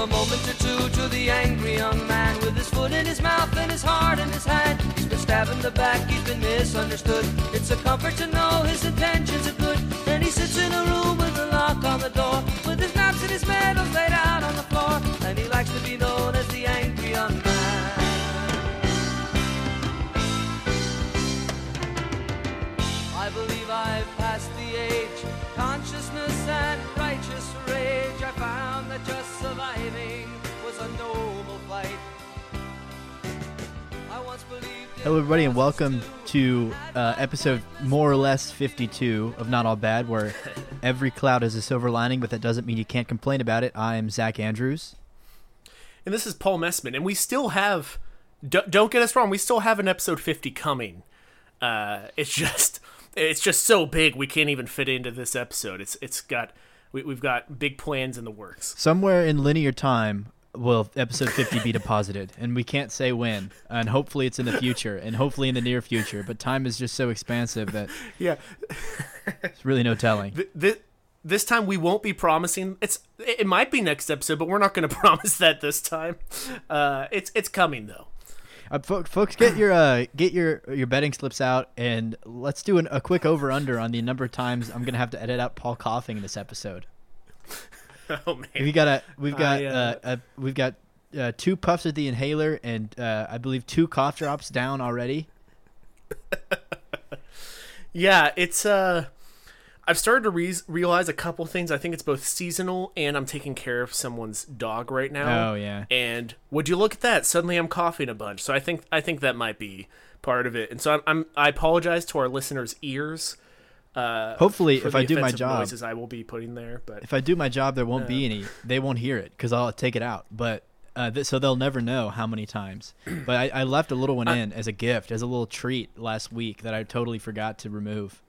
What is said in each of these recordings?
a moment or two to the angry young man with his foot in his mouth and his heart in his hand. He's been stabbed in the back, he's been misunderstood. It's a comfort to know his intentions are good. And he sits in a room with a lock on the door, with his maps and his medals laid out on the floor. And he likes to be known as the Hello, everybody, and welcome to uh, episode more or less 52 of Not All Bad, where every cloud has a silver lining, but that doesn't mean you can't complain about it. I'm Zach Andrews. And this is Paul Messman, and we still have. Don't get us wrong, we still have an episode fifty coming. Uh, it's just, it's just so big we can't even fit into this episode. It's, it's got, we, we've got big plans in the works. Somewhere in linear time will episode 50 be deposited, and we can't say when. And hopefully it's in the future, and hopefully in the near future. But time is just so expansive that Yeah, it's really no telling. th- th- this time we won't be promising. It's, it might be next episode, but we're not going to promise that this time. Uh, it's, it's coming though. Uh, fo- folks, get your uh, get your your betting slips out, and let's do an, a quick over under on the number of times I'm gonna have to edit out Paul coughing in this episode. Oh man. We got a we've got I, uh, uh, a, we've got uh, two puffs of the inhaler, and uh, I believe two cough drops down already. Yeah, it's uh I've started to re- realize a couple things. I think it's both seasonal and I'm taking care of someone's dog right now. Oh, yeah. And would you look at that? Suddenly I'm coughing a bunch. So I think I think that might be part of it. And so I'm, I'm I apologize to our listeners' ears. Uh, Hopefully, if I do my job- noises I will be putting there, but If I do my job, there won't be any. They won't hear it because I'll take it out. But uh, th- so they'll never know how many times. But I, I left a little one in as a gift, as a little treat last week that I totally forgot to remove.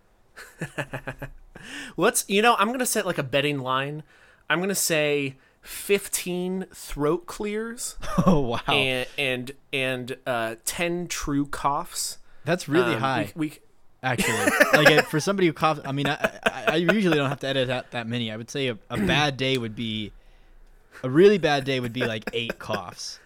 let's you know, I'm going to set like a betting line. I'm going to say 15 throat clears Oh wow, and and and uh 10 true coughs. that's really Um, high. We, we actually. like for somebody who coughs, I mean, I, I, I usually don't have to edit out that many. I would say a, a bad day would be, a really bad day would be like eight coughs,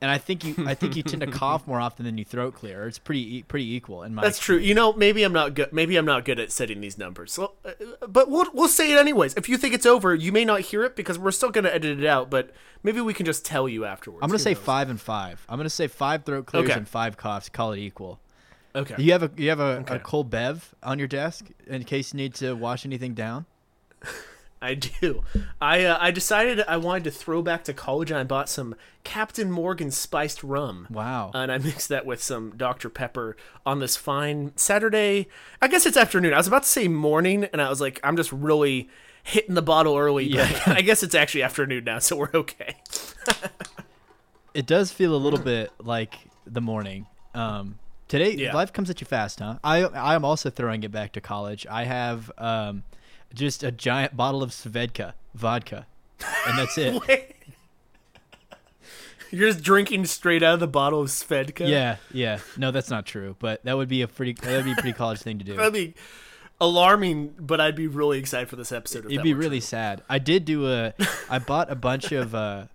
and I think you, I think you tend to cough more often than you throat clear. It's pretty, pretty equal in my. That's true. You know, maybe I'm not good. Maybe I'm not good at setting these numbers. So, uh, but we'll we'll say it anyways. If you think it's over, you may not hear it because we're still gonna edit it out. But maybe we can just tell you afterwards. I'm gonna say knows? five and five. I'm gonna say five throat clears Okay. and five coughs. Call it equal. Okay. You have a you have a, Okay. a cold bev on your desk in case you need to wash anything down. I do. I uh, I decided I wanted to throw back to college and I bought some Captain Morgan spiced rum. Wow. And I mixed that with some Dr. Pepper on this fine Saturday. I guess it's afternoon. I was about to say morning, and I was like, I'm just really hitting the bottle early. Yeah. But I guess it's actually afternoon now, so we're okay. it does feel a little bit like the morning. Um, today, Yeah. life comes at you fast, huh? I I am also throwing it back to college. I have um, just a giant bottle of Svedka vodka, and that's it. You're just drinking straight out of the bottle of Svedka. yeah, yeah. No, that's not true. But that would be a pretty that would be a pretty college thing to do. that'd be alarming. But I'd be really excited for this episode. It'd be really true. sad. I did do a. I bought a bunch of. Uh,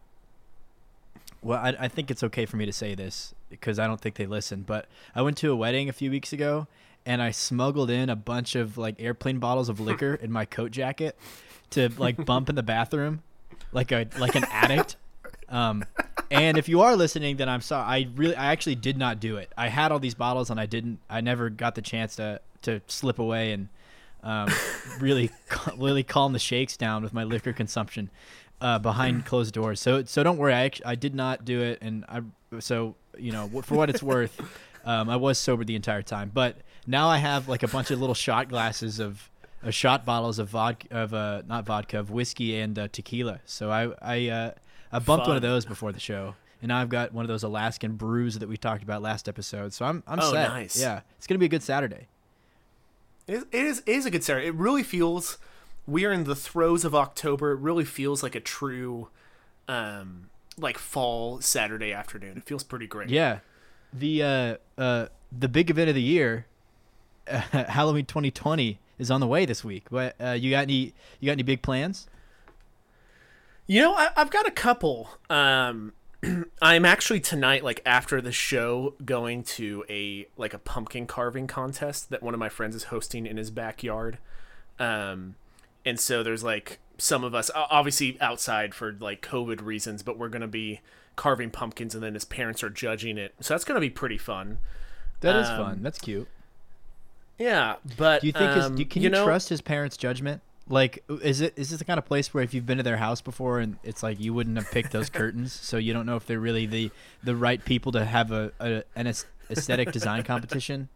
well, I, I think it's okay for me to say this because I don't think they listen. But I went to a wedding a few weeks ago, and I smuggled in a bunch of like airplane bottles of liquor in my coat jacket to like bump in the bathroom, like a like an addict. Um, and if you are listening, then I'm sorry. I really, I actually did not do it. I had all these bottles, and I didn't. I never got the chance to to slip away and um, really, really calm the shakes down with my liquor consumption uh, behind closed doors. So, so don't worry. I actually, I did not do it, and I so you know for what it's worth, um, I was sober the entire time. But now I have like a bunch of little shot glasses of. Uh, shot bottles of vodka of uh not vodka of whiskey and uh, tequila. So I I uh, I bumped one of those before the show, and now I've got one of those Alaskan brews that we talked about last episode. So I'm I'm Oh, set. nice. Yeah, it's gonna be a good Saturday. It it is, it is a good Saturday. It really feels we're in the throes of October. It really feels like a true, um, like fall Saturday afternoon. It feels pretty great. Yeah, the uh, uh, the big event of the year, uh, Halloween 2020, is on the way this week. What uh, you got any you got any big plans? You know, I, I've got a couple. Um, I'm actually tonight, like after the show, going to a like a pumpkin carving contest that one of my friends is hosting in his backyard. Um, and so there's like some of us, obviously outside for like COVID reasons, but we're gonna be carving pumpkins, and then his parents are judging it. So that's gonna be pretty fun. That is Um, fun. That's cute. Yeah, but Do you think his, um, do, can you, know, trust his parents' judgment? Like, is it is this the kind of place where if you've been to their house before and it's like you wouldn't have picked those curtains, so you don't know if they're really the the right people to have a, a an aes- aesthetic design competition?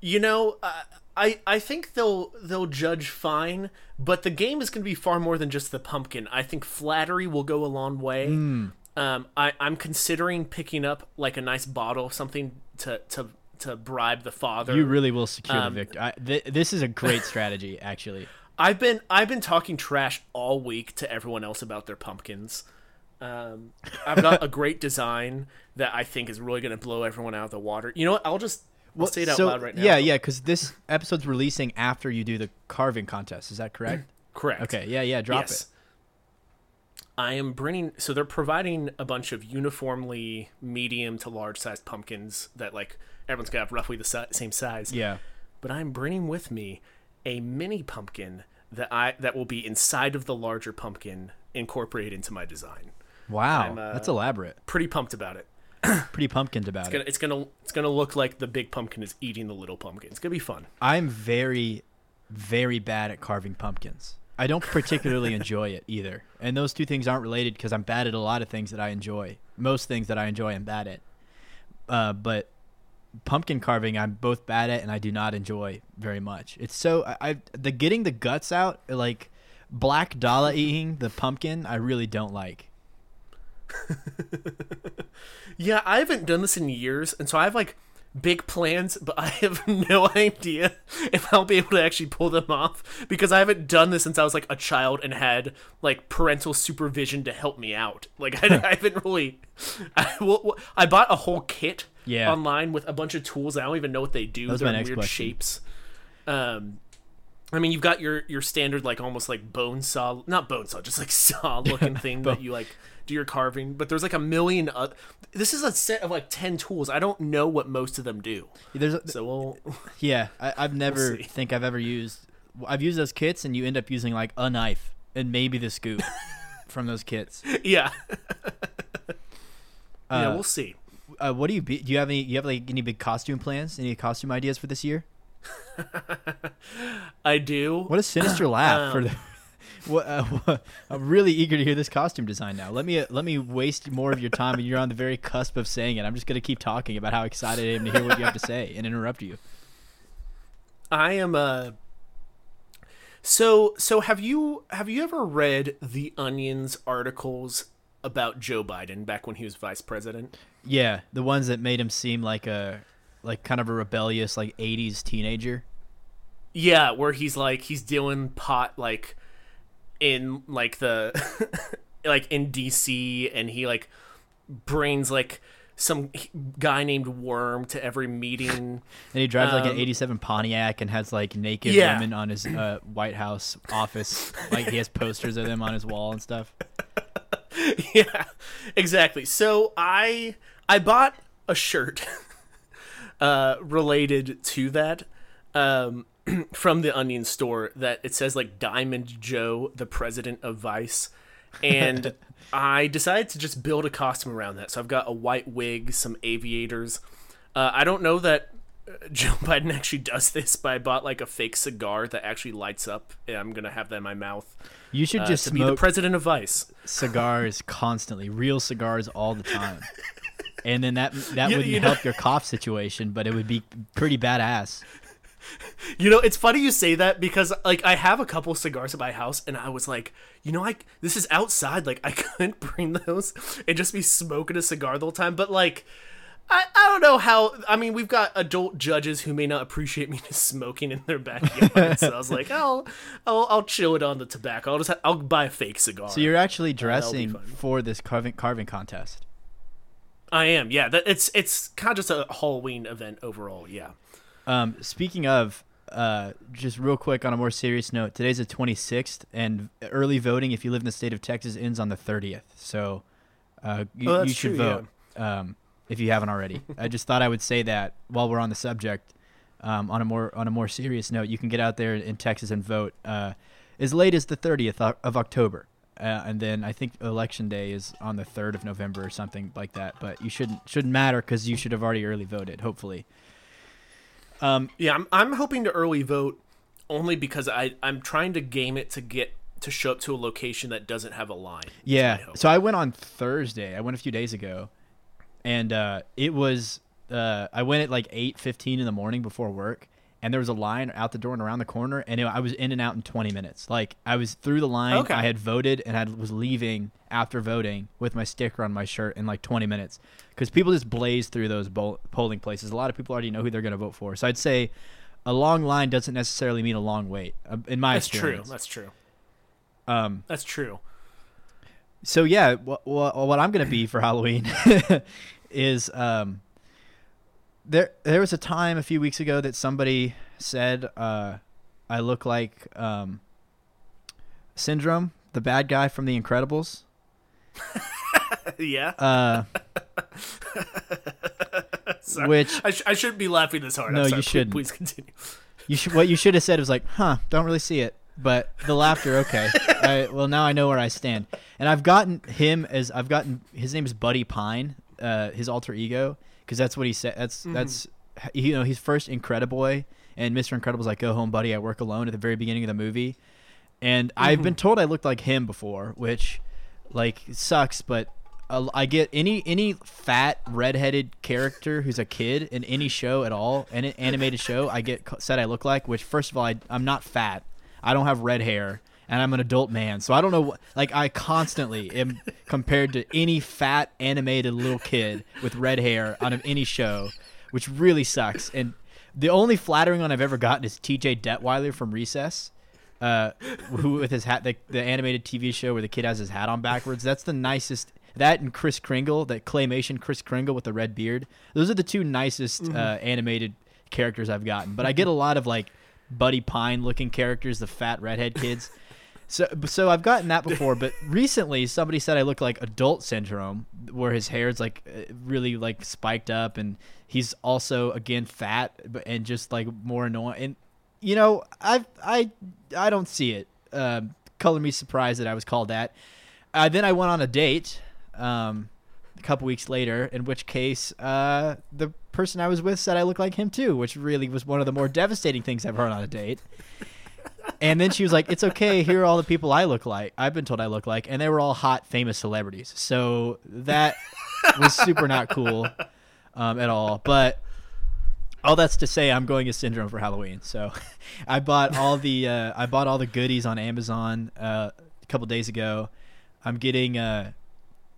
You know, uh, I I think they'll they'll judge fine, but the game is going to be far more than just the pumpkin. I think flattery will go a long way. Hmm. Um, I I'm considering picking up like a nice bottle of something to to to bribe the father. You really will secure Um, the victory. Th- this is a great strategy, actually. I've been I've been talking trash all week to everyone else about their pumpkins. Um, I've got a great design that I think is really going to blow everyone out of the water. You know what? I'll just I'll say it out so, loud right now. Yeah, yeah, because this episode's releasing after you do the carving contest. Is that correct? correct. okay, yeah, yeah. Drop Yes. it. I am bringing so they're providing a bunch of uniformly medium to large sized pumpkins that like everyone's gonna have roughly the si- same size. Yeah. But I'm bringing with me a mini pumpkin that I that will be inside of the larger pumpkin incorporated into my design. Wow, uh, that's elaborate. Pretty pumped about it. Pretty pumpkined about It's it. gonna it's gonna it's gonna look like the big pumpkin is eating the little pumpkin. It's gonna be fun. I'm very, very bad at carving pumpkins. I don't particularly enjoy it either. And those two things aren't related because I'm bad at a lot of things that I enjoy. Most things that I enjoy, I'm bad at. Uh, but pumpkin carving, I'm both bad at and I do not enjoy very much. It's so I, I the getting the guts out, like black Dala eating the pumpkin, I really don't like. Yeah, I haven't done this in years, and so I have like big plans, but I have no idea if I'll be able to actually pull them off because I haven't done this since I was like a child and had like parental supervision to help me out. Like I, I haven't really. I, well, I bought a whole kit Yeah. online with a bunch of tools. I don't even know what they do. They're my in next weird question. shapes. Um, I mean, you've got your your standard like almost like bone saw, not bone saw, just like saw looking thing that you like do your carving. But there's like a million. Uh, this is a set of like ten tools. I don't know what most of them do. There's a, So we'll. Yeah, I, I've never see. think I've ever used. I've used those kits, and you end up using like a knife and maybe the scoop from those kits. yeah. yeah, Uh, we'll see. Uh, what do you be? Do you have any? You have like any big costume plans? Any costume ideas for this year? I do. What a sinister laugh for Um. the. What, uh, what, I'm really eager to hear this costume design now. Let me uh, let me waste more of your time, and you're on the very cusp of saying it. I'm just gonna keep talking about how excited I am to hear what you have to say and interrupt you. I am Uh... So so have you have you ever read the Onion's articles about Joe Biden back when he was vice president? Yeah, the ones that made him seem like a like kind of a rebellious like 80s teenager. Yeah, where he's like he's doing pot like in like the like in DC and he like brings like some guy named Worm to every meeting. And he drives like an Um, 87 Pontiac and has like naked Yeah. women on his uh, White House office. like he has posters of them on his wall and stuff. yeah, exactly. So I I bought a shirt uh, related to that um, from the Onion store that it says like Diamond Joe, the president of Vice, and I decided to just build a costume around that. So I've got a white wig, some aviators. Uh, I don't know that uh, Joe Biden actually does this, but I bought like a fake cigar that actually lights up, and I'm gonna have that in my mouth You should uh, just be the president of Vice. cigars constantly, real cigars all the time. And then that that You- wouldn't you know- help your cough situation, but it would be pretty badass. You know, it's funny you say that because like I have a couple cigars at my house, and I was like, you know, like this is outside, like I couldn't bring those and just be smoking a cigar the whole time. But like, I I don't know how. I mean, we've got adult judges who may not appreciate me just smoking in their backyard, so I was like, I'll I'll I'll chill it on the tobacco. I'll just ha- I'll buy a fake cigar. So you're actually dressing for this carving carving contest. I am, yeah. That it's it's kind of just a Halloween event overall, yeah. Um, speaking of uh, just real quick on a more serious note, today's the 26th, and early voting, if you live in the state of Texas, ends on the 30th. So uh, you, Oh, you should true, vote um, if you haven't already. I just thought I would say that while we're on the subject. Um, on a more on a more serious note, you can get out there in Texas and vote uh, as late as the 30th of October. Uh, and then I think election day is on the 3rd of November or something like that. But you shouldn't shouldn't matter because you should have already early voted. Hopefully. Um, Yeah, I'm I'm hoping to early vote only because I I'm trying to game it to get to show up to a location that doesn't have a line. Yeah. So I went on Thursday. I went a few days ago, and uh, it was uh, I went at like eight fifteen in the morning before work, and there was a line out the door and around the corner, and it, I was in and out in twenty minutes. Like I was through the line. Okay. I had voted, and I was leaving after voting with my sticker on my shirt in like twenty minutes, because people just blaze through those bowl- polling places. A lot of people already know who they're going to vote for. So I'd say. A long line doesn't necessarily mean a long wait, uh, in my That's true. experience. That's true. Um, That's true. so yeah, what what I'm gonna be for Halloween is um there there was a time a few weeks ago that somebody said uh I look like um Syndrome, the bad guy from The Incredibles. yeah. Uh, Sorry. which I, sh- I shouldn't be laughing this hard. No, you shouldn't. Please, please continue. you should what you should have said was like, huh, don't really see it. But the laughter, okay. I, well, now I know where I stand, and I've gotten him as I've gotten his name is Buddy Pine, uh, his alter ego, because that's what he said. That's that's you know he's first Incrediboy, and Mr. Incredible's like, go home, buddy, I work alone at the very beginning of the movie, and I've been told I looked like him before, which like sucks, but. Uh, I get any any fat redheaded character who's a kid in any show at all, any animated show. I get said I look like. Which first of all, I, I'm not fat. I don't have red hair, and I'm an adult man. So I don't know. What, like I constantly am compared to any fat animated little kid with red hair out of any show, which really sucks. And the only flattering one I've ever gotten is T.J. Detweiler from Recess uh, who with his hat, the, the animated TV show where the kid has his hat on backwards. That's the nicest. That and Kris Kringle, that claymation Kris Kringle with the red beard. Those are the two nicest uh, animated characters I've gotten. But I get a lot of like Buddy Pine looking characters, the fat redhead kids. So, so I've gotten that before, but recently somebody said I look like adult syndrome, where his hair's like uh, really like spiked up, and he's also again fat, and just like more annoying. And you know, I I I don't see it. Um, color me surprised that I was called that. Uh, then I went on a date um, a couple weeks later, in which case uh, the person I was with said I looked like him too, which really was one of the more devastating things I've heard on a date. And then she was like, "It's okay. Here are all the people I look like. I've been told I look like, and they were all hot, famous celebrities. So that was super not cool um, at all. But all that's to say, I'm going as Syndrome for Halloween. So I bought all the uh, I bought all the goodies on Amazon uh, a couple days ago. I'm getting uh,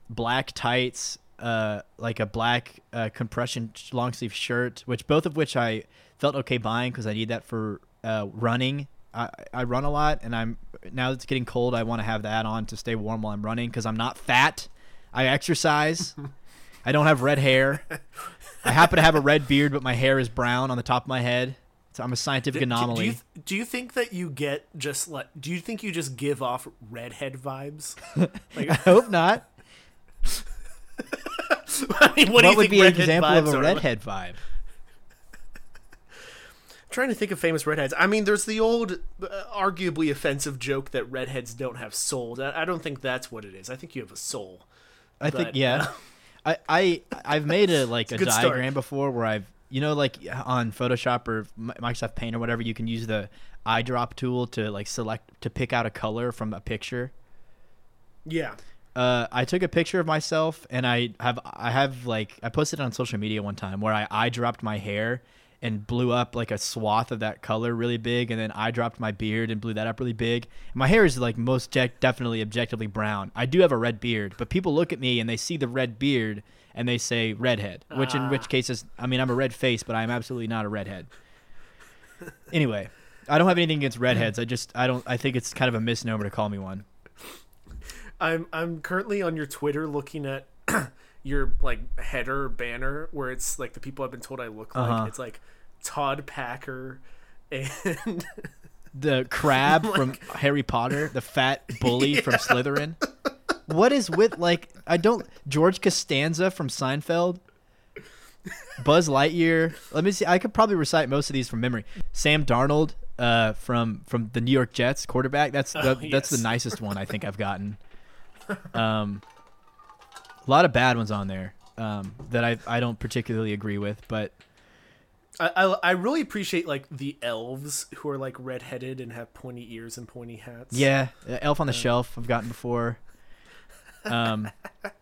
black tights, uh, like a black uh, compression long sleeve shirt, which both of which I felt okay buying because I need that for uh, running. I, I run a lot, and I'm now that it's getting cold. I want to have that on to stay warm while I'm running because I'm not fat. I exercise. I don't have red hair. I happen to have a red beard, but my hair is brown on the top of my head. So I'm a scientific Do- Do, anomaly. you, do you think that you get just like? Do you think you just give off redhead vibes? Like, I hope not. I mean, what, do what would be an example of a? Like, redhead vibe? Trying to think of famous redheads. I mean, there's the old, uh, arguably offensive joke that redheads don't have soul. I I don't think that's what it is. I think you have a soul. I think But, yeah. I, I I've made a like a, good diagram story. before where I've you know like on Photoshop or Microsoft Paint or whatever you can use the eyedrop tool to like select to pick out a color from a picture. Yeah. Uh, I took a picture of myself and I have I have like I posted it on social media one time where I eye dropped my hair and blew up like a swath of that color really big and then I dropped my beard and blew that up really big. My hair is like most de- definitely objectively brown. I do have a red beard, but people look at me and they see the red beard and they say redhead, which in ah. which cases I mean I'm a red face, but I'm absolutely not a redhead. anyway, I don't have anything against redheads. I just I don't I think it's kind of a misnomer to call me one. I'm I'm currently on your Twitter looking at your like header banner where it's like the people I've been told I look like. Uh-huh. It's like Todd Packer, and The Crabbe from Harry Potter, the fat bully from Slytherin. What is with like I don't George Costanza from Seinfeld? Buzz Lightyear. Let me see. I could probably recite most of these from memory. Sam Darnold uh, from from the New York Jets quarterback. That's the, Oh, that's the nicest one I think I've gotten. Um, a lot of bad ones on there um, that I I don't particularly agree with, but I, I I really appreciate like the elves who are like redheaded and have pointy ears and pointy hats. Yeah, Elf on the Shelf I've gotten before. Um,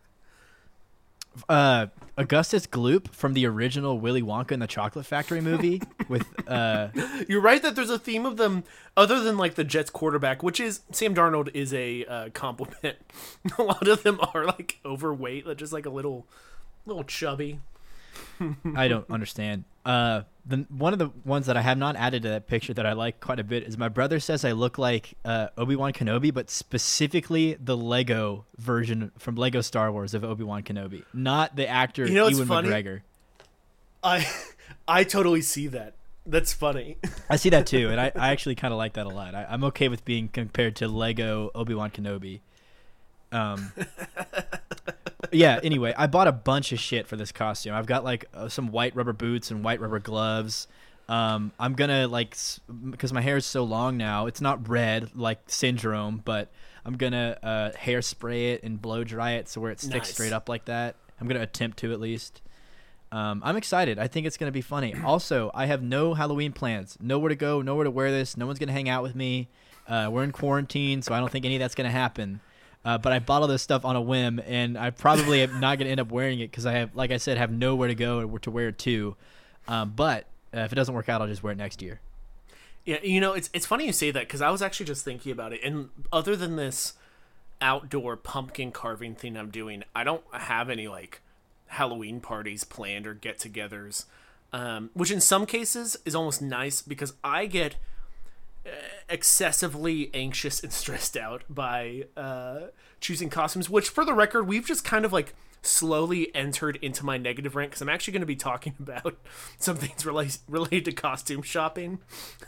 uh, Augustus Gloop from the original Willy Wonka and the Chocolate Factory movie with uh, You're right that there's a theme of them other than like the Jets quarterback, which is Sam Darnold is a uh, compliment. a lot of them are like overweight, they're just like a little little chubby. I don't understand. Uh, the one of the ones that I have not added to that picture that I like quite a bit is my brother says I look like uh, Obi Wan Kenobi, but specifically the Lego version from Lego Star Wars of Obi Wan Kenobi, not the actor You know Ewan funny? McGregor. I I totally see that. That's funny. I see that too, and I, I actually kind of like that a lot. I, I'm okay with being compared to Lego Obi Wan Kenobi. Um, yeah. Anyway, I bought a bunch of shit for this costume. I've got like uh, some white rubber boots and white rubber gloves. Um, I'm gonna like because my hair is so long now. It's not red like syndrome, but I'm gonna uh, hairspray it and blow dry it so where it sticks Nice. straight up like that. I'm gonna attempt to at least. Um, I'm excited. I think it's to be funny. Also, I have no Halloween plans. Nowhere to go, nowhere to wear this. No one's to hang out with me. Uh, we're in quarantine, so I don't think any of that's to happen. Uh, but I bought all this stuff on a whim, and I probably am not going to end up wearing it because I have, like I said, have nowhere to go to wear it to. Um, but uh, if it doesn't work out, I'll just wear it next year. Yeah, you know, it's it's funny you say that because I was actually just thinking about it. And other than this outdoor pumpkin carving thing I'm doing, I don't have any like Halloween parties planned or get-togethers. Um, which in some cases is almost nice because I get excessively anxious and stressed out by uh, choosing costumes. Which, for the record, we've just kind of like slowly entered into my negative rant because I'm actually going to be talking about some things related related to costume shopping.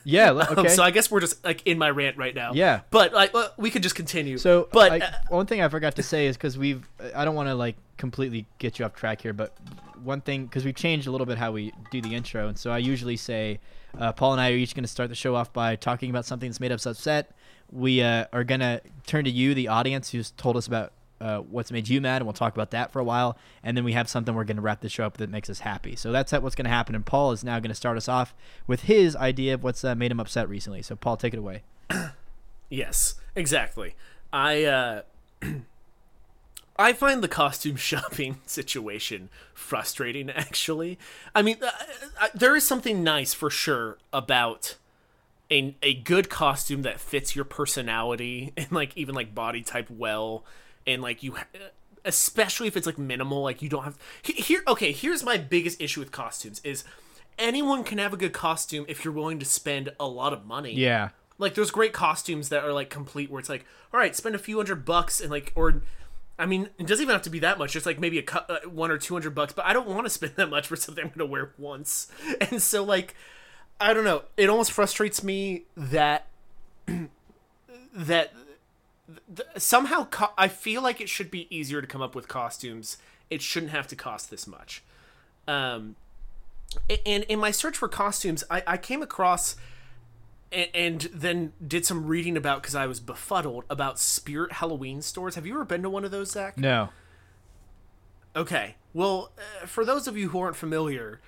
Yeah. Um, Okay. so I guess we're just like in my rant right now. Yeah. But like uh, we could just continue. So, but I- uh, one thing I forgot to say is because we've, I don't want to like completely get you off track here, but one thing because we've changed a little bit how we do the intro, and so I usually say, uh, Paul and I are each going to start the show off by talking about something that's made us upset. We uh, are going to turn to you, the audience, who's told us about uh, what's made you mad, and we'll talk about that for a while, and then we have something we're going to wrap the show up that makes us happy. So that's what's going to happen, and Paul is now going to start us off with his idea of what's uh, made him upset recently. So Paul, take it away. yes, exactly. I uh, I find the costume shopping situation frustrating. Actually, I mean, uh, I, there is something nice for sure about. A, a good costume that fits your personality and like even like body type well and like you uh, especially if it's like minimal like you don't have here okay here's my biggest issue with costumes is anyone can have a good costume if you're willing to spend a lot of money Yeah. like there's great costumes that are like complete where it's like all right spend a few hundred bucks and like or i mean it doesn't even have to be that much. Just like maybe a cu- uh, one or two hundred bucks but i don't want to spend that much for something i'm gonna wear once. And so like i don't know. It almost frustrates me that that th- somehow co- i feel like it should be easier to come up with costumes. It shouldn't have to cost this much. Um and in my search for costumes i, I came across and, and then did some reading about because I was befuddled about Spirit Halloween stores. Have you ever been to one of those, Zach? No. Okay. Well, uh, for those of you who aren't familiar,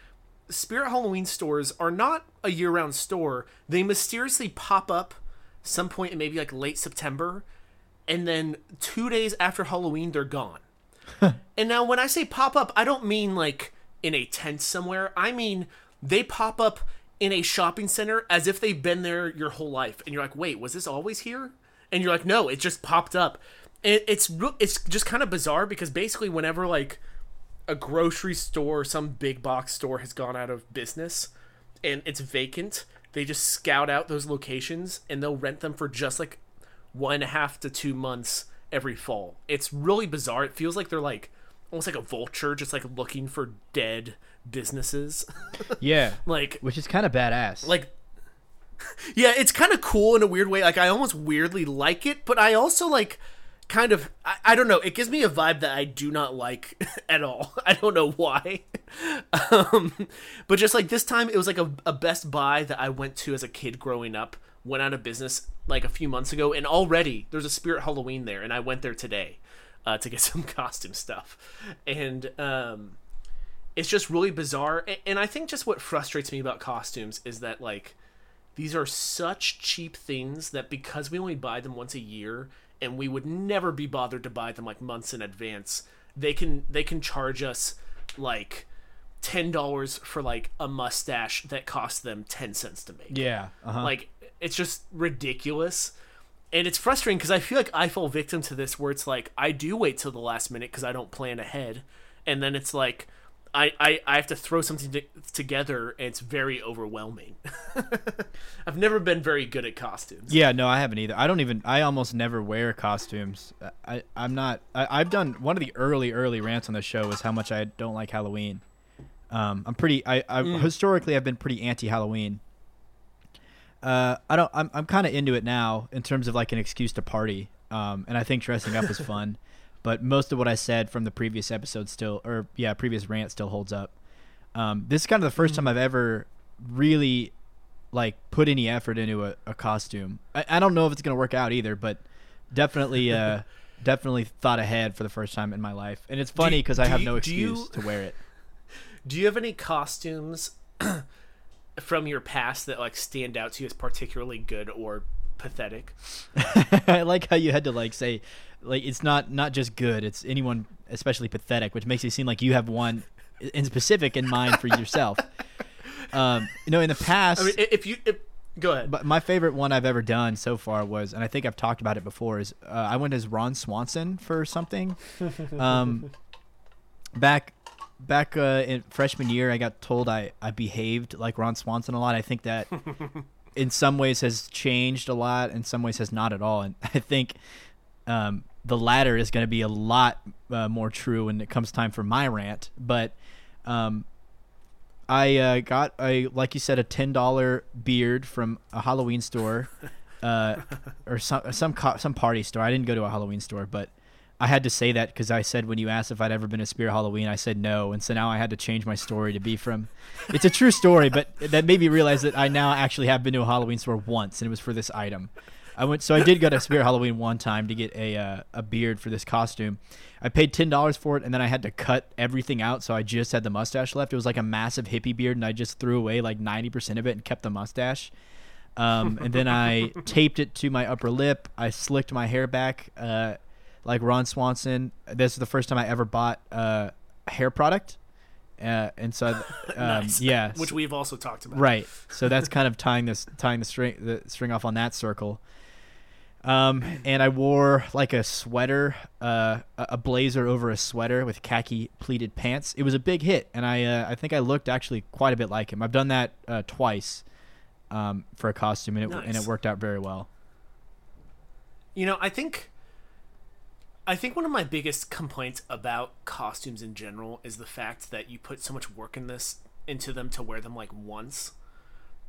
Spirit Halloween stores are not a year-round store. They mysteriously pop up some point in maybe like late September, and then two days after Halloween, they're gone. and now, when I say pop up, I don't mean like in a tent somewhere. I mean they pop up in a shopping center as if they've been there your whole life, and you're like, wait, was this always here? And you're like, no, it just popped up. It, it's it's just kind of bizarre because basically, whenever like a grocery store or some big box store has gone out of business and it's vacant, they just scout out those locations and they'll rent them for just like one and a half to two months every fall. It's really bizarre. It feels like they're like almost like a vulture, just like looking for dead businesses. Yeah. like Which is kind of badass. like Yeah, it's kind of cool in a weird way. Like I almost weirdly like it, but I also like kind of I, I don't know. It gives me a vibe that I do not like at all. I don't know why. um, but just like this time, it was like a, a Best Buy that I went to as a kid growing up. Went out of business like a few months ago, and already there's a Spirit Halloween there, and I went there today uh, to get some costume stuff, and um, it's just really bizarre. And I think just what frustrates me about costumes is that like these are such cheap things that because we only buy them once a year and we would never be bothered to buy them like months in advance, they can they can charge us like ten dollars for like a mustache that costs them ten cents to make. Yeah. Uh-huh. Like it's just ridiculous. And it's frustrating because I feel like I fall victim to this where it's like I do wait till the last minute because I don't plan ahead. And then it's like I, I, I have to throw something to, together and it's very overwhelming. I've never been very good at costumes. Yeah, no, I haven't either. I don't even. I almost never wear costumes. I, I'm not. I, I've done one of the early, early rants on the show is how much I don't like Halloween. Um, I'm pretty. I, I historically I've been pretty anti-Halloween. Uh, I don't. I'm I'm kind of into it now in terms of like an excuse to party. Um, and I think dressing up is fun. But most of what I said from the previous episode still, or yeah, previous rant still holds up. Um, this is kind of the first time I've ever really like put any effort into a, a costume. I, I don't know if it's gonna work out either, but definitely, uh, definitely thought ahead for the first time in my life. And it's funny because I have you- no do you- excuse to wear it. Do you have any costumes from your past that like stand out to you as particularly good or pathetic? I like how you had to like say, like it's not not just good. It's anyone, especially pathetic, which makes it seem like you have one in specific in mind for yourself. Um, you know, in the past, I mean, if you if, go ahead. But my favorite one I've ever done so far was, and I think I've talked about it before, is uh, I went as Ron Swanson for something. Um, back back uh, in freshman year, I got told I, I behaved like Ron Swanson a lot. I think that in some ways has changed a lot, in some ways has not at all. And I think um, the latter is going to be a lot uh, more true when it comes time for my rant. But um, I uh, got a like you said a ten dollar beard from a Halloween store, uh, or some some co- some party store. I didn't go to a Halloween store, but I had to say that because I said when you asked if I'd ever been to Spirit Halloween, I said no, and so now I had to change my story to be from. It's a true story, but that made me realize that I now actually have been to a Halloween store once, and it was for this item. I went, so I did go to Spirit Halloween one time to get a uh, a beard for this costume. I paid ten dollars for it, and then I had to cut everything out, so I just had the mustache left. It was like a massive hippie beard, and I just threw away like ninety percent of it and kept the mustache. Um, and then I taped it to my upper lip. I slicked my hair back, uh, like Ron Swanson. This is the first time I ever bought uh, a hair product, uh, and so um, Nice. yeah, which we've also talked about. Right. So that's kind of tying this tying the string the string off on that circle. Um, and I wore like a sweater, uh, a a blazer over a sweater with khaki pleated pants. It was a big hit, and I uh, I think I looked actually quite a bit like him. I've done that uh, twice um, for a costume, and it and it worked out very well. You know, I think I think one of my biggest complaints about costumes in general is the fact that you put so much work in this into them to wear them like once.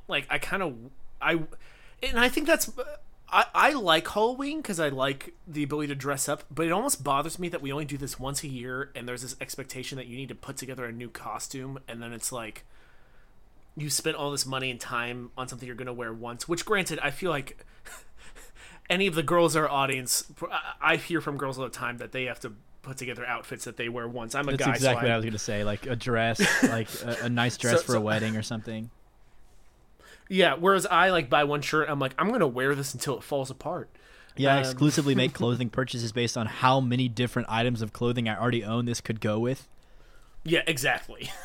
Like I kind of I and I think that's I, I like Halloween because I like the ability to dress up, but it almost bothers me that we only do this once a year, and there's this expectation that you need to put together a new costume, and then it's like you spent all this money and time on something you're gonna wear once. Which, granted, I feel like any of the girls in our audience, I- I hear from girls all the time that they have to put together outfits that they wear once. I'm a That's guy, exactly so what I, I was gonna say, like a dress, like a, a nice dress So- for so- a wedding or something. yeah. Whereas I like buy one shirt, I'm like, I'm gonna wear this until it falls apart. Yeah, I Um, exclusively make clothing purchases based on how many different items of clothing I already own. This could go with. Yeah, exactly.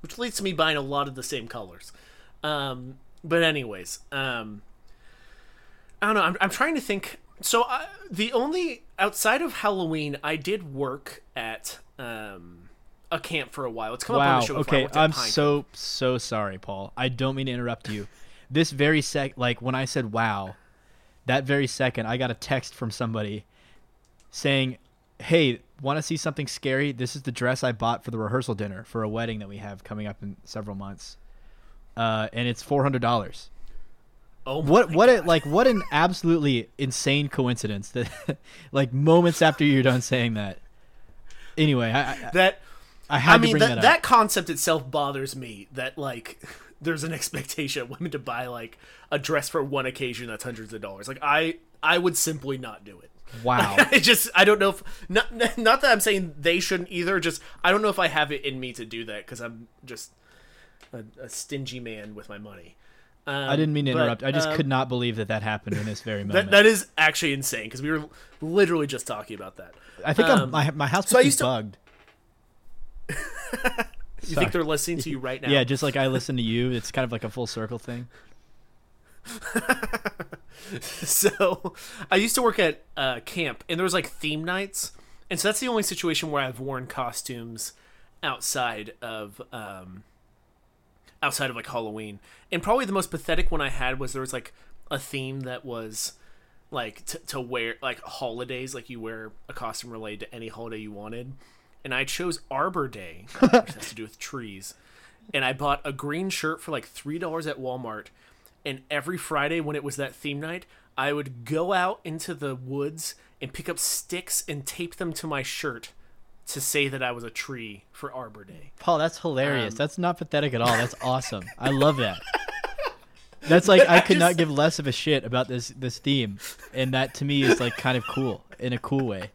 Which leads to me buying a lot of the same colors. Um, but anyways, um, I don't know. I'm, I'm trying to think. So I, the only outside of Halloween, I did work at um, a camp for a while. It's come up on Wow. the show. Okay, I'm so so sorry, Paul. I don't mean to interrupt you. This very sec, like when I said "wow," that very second, I got a text from somebody saying, "Hey, want to see something scary? This is the dress I bought for the rehearsal dinner for a wedding that we have coming up in several months." uh, and it's four hundred dollars. Oh What what a, like what an absolutely insane coincidence that like moments after you're done saying that. Anyway, I I, that I had I mean to bring that that, that, concept itself bothers me that like there's an expectation of women to buy like a dress for one occasion that's hundreds of dollars. Like I I would simply not do it. Wow. I just I don't know if not not that I'm saying they shouldn't either. Just I don't know if I have it in me to do that because I'm just a, a stingy man with my money. Um, I didn't mean to but, interrupt. I just um, could not believe that that happened in this very moment. That that is actually insane because we were literally just talking about that. I think um, I'm, my my house so I must be to- bugged. You think they're listening to you right now? Yeah, just like I listen to you, it's kind of like a full circle thing. so I used to work at uh, camp, and there was like theme nights, and so that's the only situation where I've worn costumes outside of um, outside of like Halloween. And probably the most pathetic one I had was there was like a theme that was like t- to wear like holidays, like you wear a costume related to any holiday you wanted. And I chose Arbor Day, which has to do with trees. And I bought a green shirt for like three dollars at Walmart. And every Friday when it was that theme night, I would go out into the woods and pick up sticks and tape them to my shirt to say that I was a tree for Arbor Day. Paul, that's hilarious. Um, that's not pathetic at all. That's awesome. I love that. That's like I could not just- give less of a shit about this this theme, and that to me is like kind of cool in a cool way.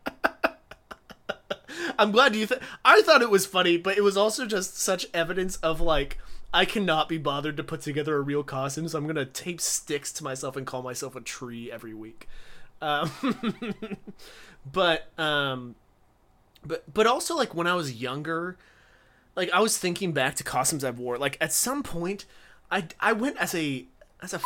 I'm glad you. Th- I thought it was funny, but it was also just such evidence of like I cannot be bothered to put together a real costume, so I'm gonna tape sticks to myself and call myself a tree every week. Um, but um, but but also like when I was younger, like I was thinking back to costumes I've wore. Like at some point, I I went as a as a f-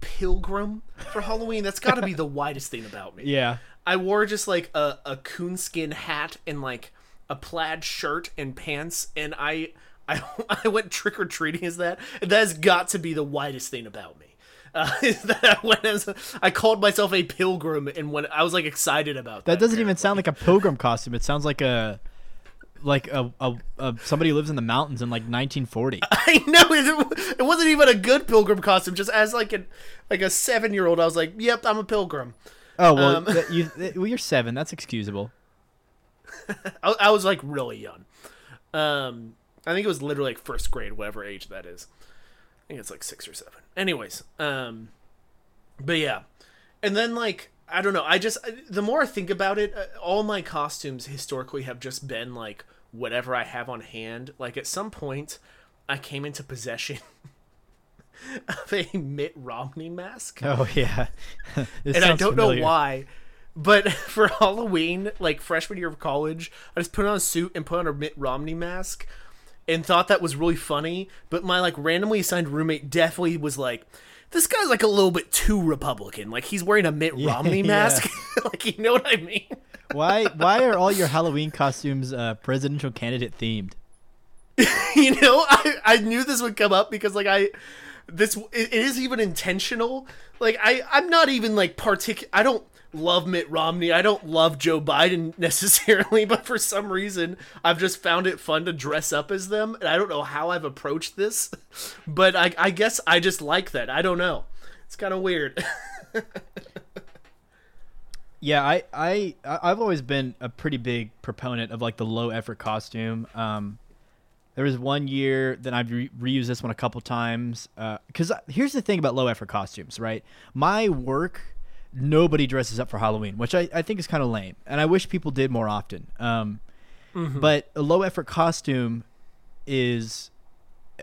pilgrim for Halloween. That's got to be the widest thing about me. Yeah. I wore just like a, a coonskin hat and like a plaid shirt and pants, and I I, I went trick or treating as that. That has got to be the widest thing about me. Uh, is that I went as a, I called myself a pilgrim, and when I was like excited about that. That doesn't even sound like a pilgrim costume. It sounds like a like a, a, a somebody who lives in the mountains in like 1940. I know it, it wasn't even a good pilgrim costume. Just as like a like a seven year old, I was like, "Yep, I'm a pilgrim." Oh well, Um, th- you th- well, you're seven. That's excusable. I, I was like really young. Um, I think it was literally like first grade, whatever age that is. I think it's like six or seven. Anyways, um, but yeah, and then like I don't know. I just the more I think about it, uh, all my costumes historically have just been like whatever I have on hand. Like at some point, I came into possession of a Mitt Romney mask Oh yeah, and I don't know why. But for Halloween, like freshman year of college, I just put on a suit and put on a Mitt Romney mask, and thought that was really funny. But my like randomly assigned roommate definitely was like, "This guy's like a little bit too Republican. Like he's wearing a Mitt Romney yeah. mask. like you know what I mean?" Why why are all your Halloween costumes uh, presidential candidate themed? you know, I I knew this would come up because like I this it, is even intentional. Like I I'm not even like particular. I don't love Mitt Romney. I don't love Joe Biden necessarily, but for some reason I've just found it fun to dress up as them, and I don't know how I've approached this, but I I guess I just like that. I don't know. It's kind of weird. Yeah, I I- I've always been a pretty big proponent of like the low effort costume. Um, there was one year that I've re- reused this one a couple times. Because here's the thing about low effort costumes, right? My work, nobody dresses up for Halloween, which I, I think is kind of lame, and I wish people did more often. Um, But a low effort costume is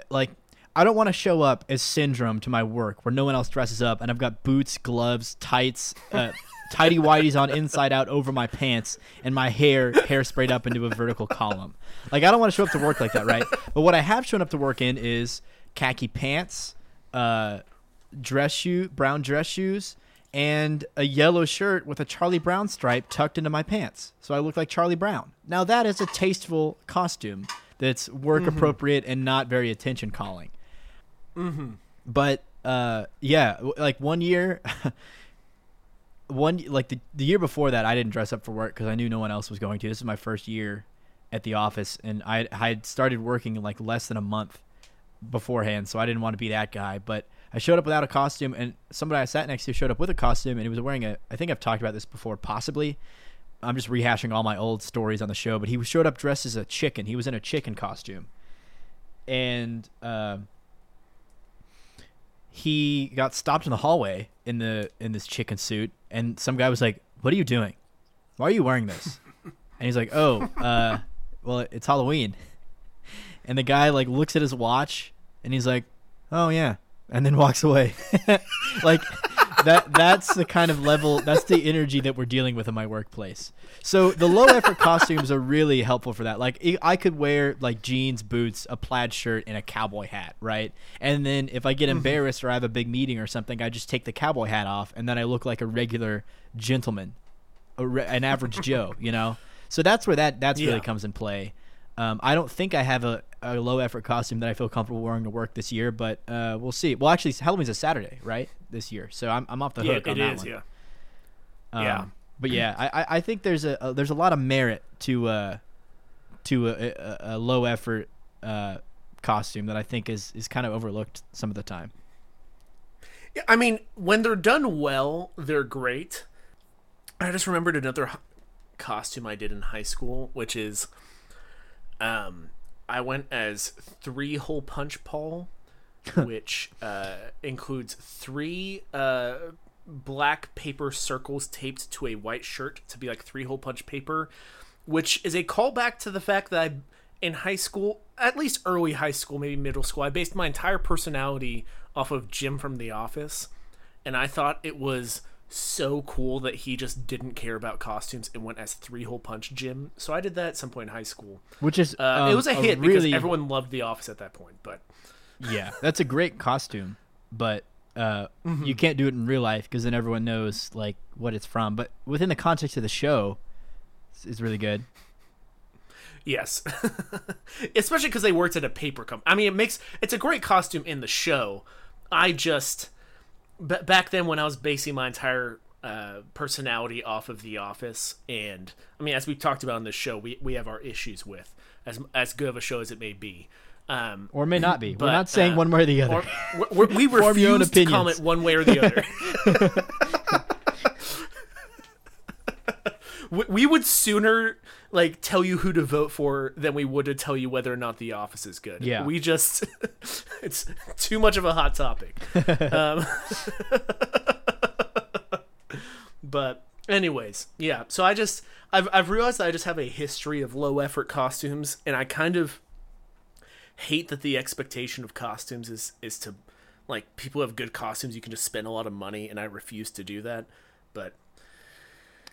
like I don't want to show up as syndrome to my work where no one else dresses up and I've got boots, gloves, tights, uh, tidy whities on inside out over my pants and my hair hair sprayed up into a vertical column. Like I don't want to show up to work like that, right? But what I have shown up to work in is khaki pants, uh, dress shoe, brown dress shoes, and a yellow shirt with a Charlie Brown stripe tucked into my pants. So I look like Charlie Brown. Now that is a tasteful costume that's work appropriate and not very attention calling. Mm-hmm. But uh, yeah, like one year, one like the the year before that, I didn't dress up for work because I knew no one else was going to. This is my first year at the office, and I had started working like less than a month, beforehand, so I didn't want to be that guy. But I showed up without a costume, and somebody I sat next to showed up with a costume, and he was wearing a. I think I've talked about this before, possibly. I'm just rehashing all my old stories on the show, but he showed up dressed as a chicken. He was in a chicken costume, and uh, he got stopped in the hallway in the in this chicken suit, and some guy was like, "What are you doing? Why are you wearing this?" and he's like, "Oh, uh, well, it's Halloween." And the guy like looks at his watch, and he's like, "Oh yeah," and then walks away. like that that's the kind of level that's the energy that we're dealing with in my workplace. So the low effort costumes are really helpful for that. Like i could wear like jeans boots a plaid shirt and a cowboy hat right? And then if i get embarrassed or i have a big meeting or something i just take the cowboy hat off and then i look like a regular gentleman a re- an average joe you know? So that's where that that's Yeah. really comes in play. Um, I don't think I have a, a low effort costume that I feel comfortable wearing to work this year, but uh, we'll see. Well, actually, Halloween's a Saturday, right? This year, so I'm, I'm off the hook it on that is. one. Yeah. Um, Yeah. but yeah, I, I- I think there's a, a there's a lot of merit to uh to a, a, a low effort uh costume that I think is is kind of overlooked some of the time. Yeah, I mean, when they're done well, they're great. I just remembered another costume I did in high school, which is, um, I went as three hole punch Paul, which uh, includes three uh, black paper circles taped to a white shirt to be like three hole punch paper, which is a callback to the fact that I, in high school, at least early high school, maybe middle school, I based my entire personality off of Jim from The Office, and I thought it was so cool that he just didn't care about costumes and went as three hole punch Jim. So I did that at some point in high school. Which is Uh, it um, was a hit because really everyone loved The Office at that point. But yeah, that's a great costume, but uh, Mm-hmm. you can't do it in real life because then everyone knows like what it's from. But within the context of the show, it's really good. Yes, especially because they worked at a paper company. I mean, it makes it's a great costume in the show. I just b- back then when I was basing my entire uh, personality off of The Office, and I mean, as we've talked about on this show, we we have our issues with as as good of a show as it may be. Um, Or may not be. But, We're not saying uh, one way or the other. or we we Form your own refuse to comment one way or the other. we would sooner like tell you who to vote for than we would to tell you whether or not the office is good. Yeah. we just it's too much of a hot topic. um, but anyways, yeah. So I just I've I've realized that I just have a history of low effort costumes, and I kind of hate that the expectation of costumes is is to like people have good costumes you can just spend a lot of money and i refuse to do that but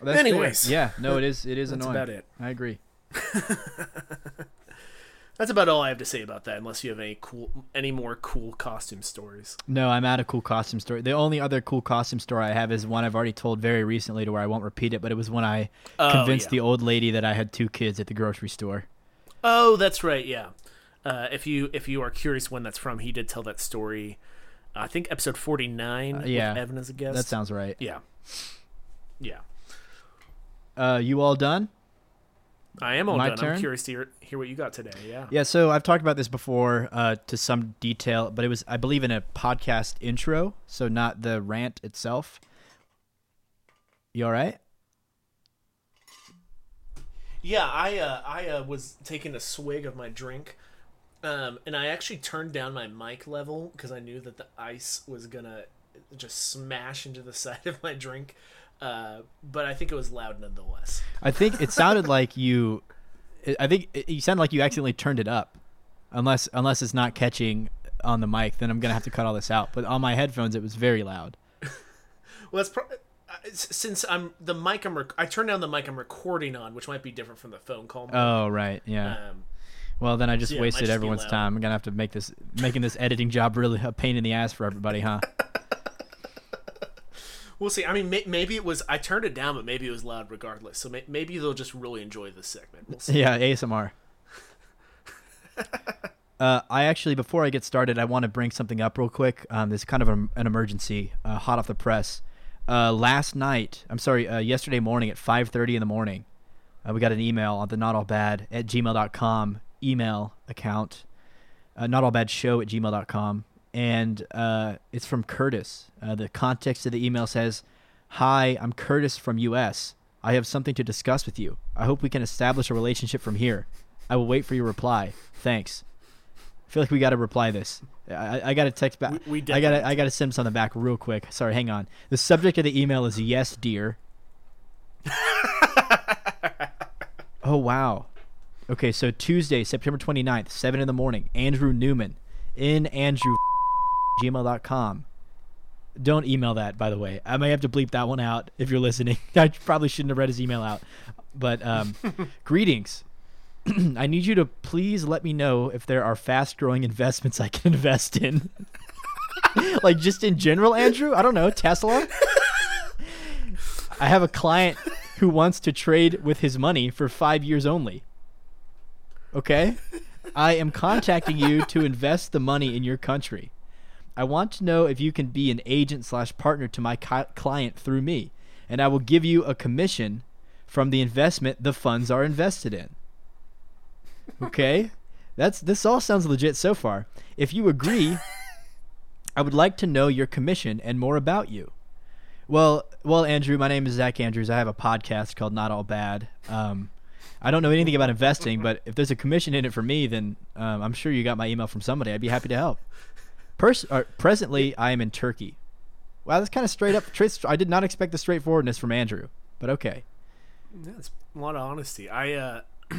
That's fair. anyways, yeah, no, it is. It is that's annoying. about it. I agree. that's about all i have to say about that unless you have any cool any more cool costume stories No, I'm out of cool costume story. The only other cool costume story I have is one I've already told very recently to where I won't repeat it, but it was when I Oh, convinced yeah. the old lady that I had two kids at the grocery store. oh that's right yeah uh, if you if you are curious when that's from he did tell that story i think episode 49 yeah. with evan as a guest That sounds right. yeah yeah Uh, you all done? i am all My done turn? i'm curious to hear, hear what you got today yeah Yeah, so I've talked about this before uh, to some detail, but it was, I believe, in a podcast intro, so not the rant itself. You all right? Yeah, I uh, I uh, was taking a swig of my drink, um, and I actually turned down my mic level because I knew that the ice was gonna just smash into the side of my drink. Uh, but I think it was loud nonetheless. I think it sounded like you. I think it, you sounded like you accidentally turned it up, unless unless it's not catching on the mic. Then I'm gonna have to cut all this out. But on my headphones, it was very loud. Well, that's pro- uh, since I'm the mic I'm rec- I turned down the mic I'm recording on, which might be different from the phone call. mic. Oh right, yeah. Um, Well, then I just yeah, wasted just everyone's time. I'm gonna have to make this making this editing job really a pain in the ass for everybody, huh? we'll see. I mean, may- maybe it was I turned it down, but maybe it was loud regardless. So may- maybe they'll just really enjoy this segment. We'll see. yeah, ASMR. uh, I actually, before I get started, I want to bring something up real quick. Um, this is kind of an, an emergency, uh, hot off the press. Uh, last night, I'm sorry, uh, yesterday morning at 5:30 in the morning, uh, we got an email on the not all bad at gmail.com email account uh, not all bad show at gmail.com. And uh, it's from Curtis. Uh, the context of the email says, Hi, I'm Curtis from US. I have something to discuss with you. I hope we can establish a relationship from here. I will wait for your reply. Thanks. I feel like we got to reply this. I, I got to text back. We- we I got I got to send something back real quick. Sorry, hang on. The subject of the email is yes, dear. oh wow. Okay, so Tuesday, September 29th, 7 in the morning. Andrew Newman in Andrew gmail.com. Don't email that, by the way. I may have to bleep that one out if you're listening. I probably shouldn't have read his email out. But um, greetings. I need you to please let me know if there are fast growing investments I can invest in. like just in general, Andrew? I don't know. Tesla? I have a client who wants to trade with his money for five years only. Okay? I am contacting you to invest the money in your country. I want to know if you can be an agent slash partner to my client through me, and I will give you a commission from the investment the funds are invested in. Okay? That's this all sounds legit so far. If you agree, I would like to know your commission and more about you. Well, well, Andrew, my name is Zach Andrews. I have a podcast called Not All Bad. Um, I don't know anything about investing, but if there's a commission in it for me, then um, I'm sure you got my email from somebody. I'd be happy to help. Pers- or, presently, I am in Turkey. Wow, that's kind of straight up. I did not expect the straightforwardness from Andrew, but okay. That's a lot of honesty. I uh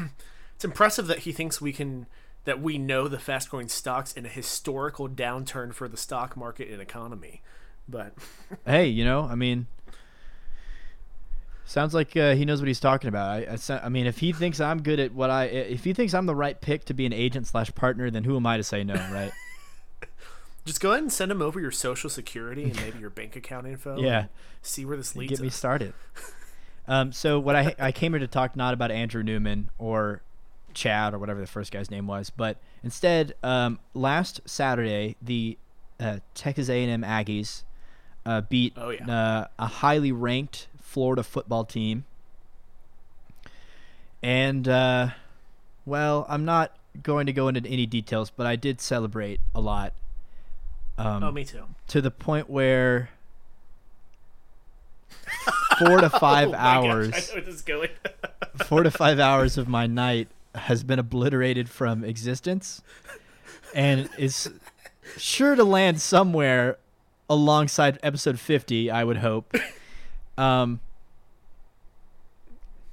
it's impressive that he thinks we can that we know the fast growing stocks in a historical downturn for the stock market and economy. But Hey, you know, I mean, sounds like uh, he knows what he's talking about. I, I, I mean, if he thinks I'm good at what I, if he thinks I'm the right pick to be an agent slash partner, then who am I to say no, right? Just go ahead and send him over your social security and maybe your bank account info. Yeah. See where this leads Get me started. Um, so what I I came here to talk not about Andrew Newman or Chad or whatever the first guy's name was, but instead, um, last Saturday the uh, Texas A&M Aggies uh, beat Oh, yeah. uh, a highly ranked Florida football team, and uh, well, I'm not going to go into any details, but I did celebrate a lot. Um, Oh, me too. to the point where four to five Oh my gosh, hours I know where this is going. four to five hours of my night has been obliterated from existence and is sure to land somewhere alongside episode 50 i would hope um,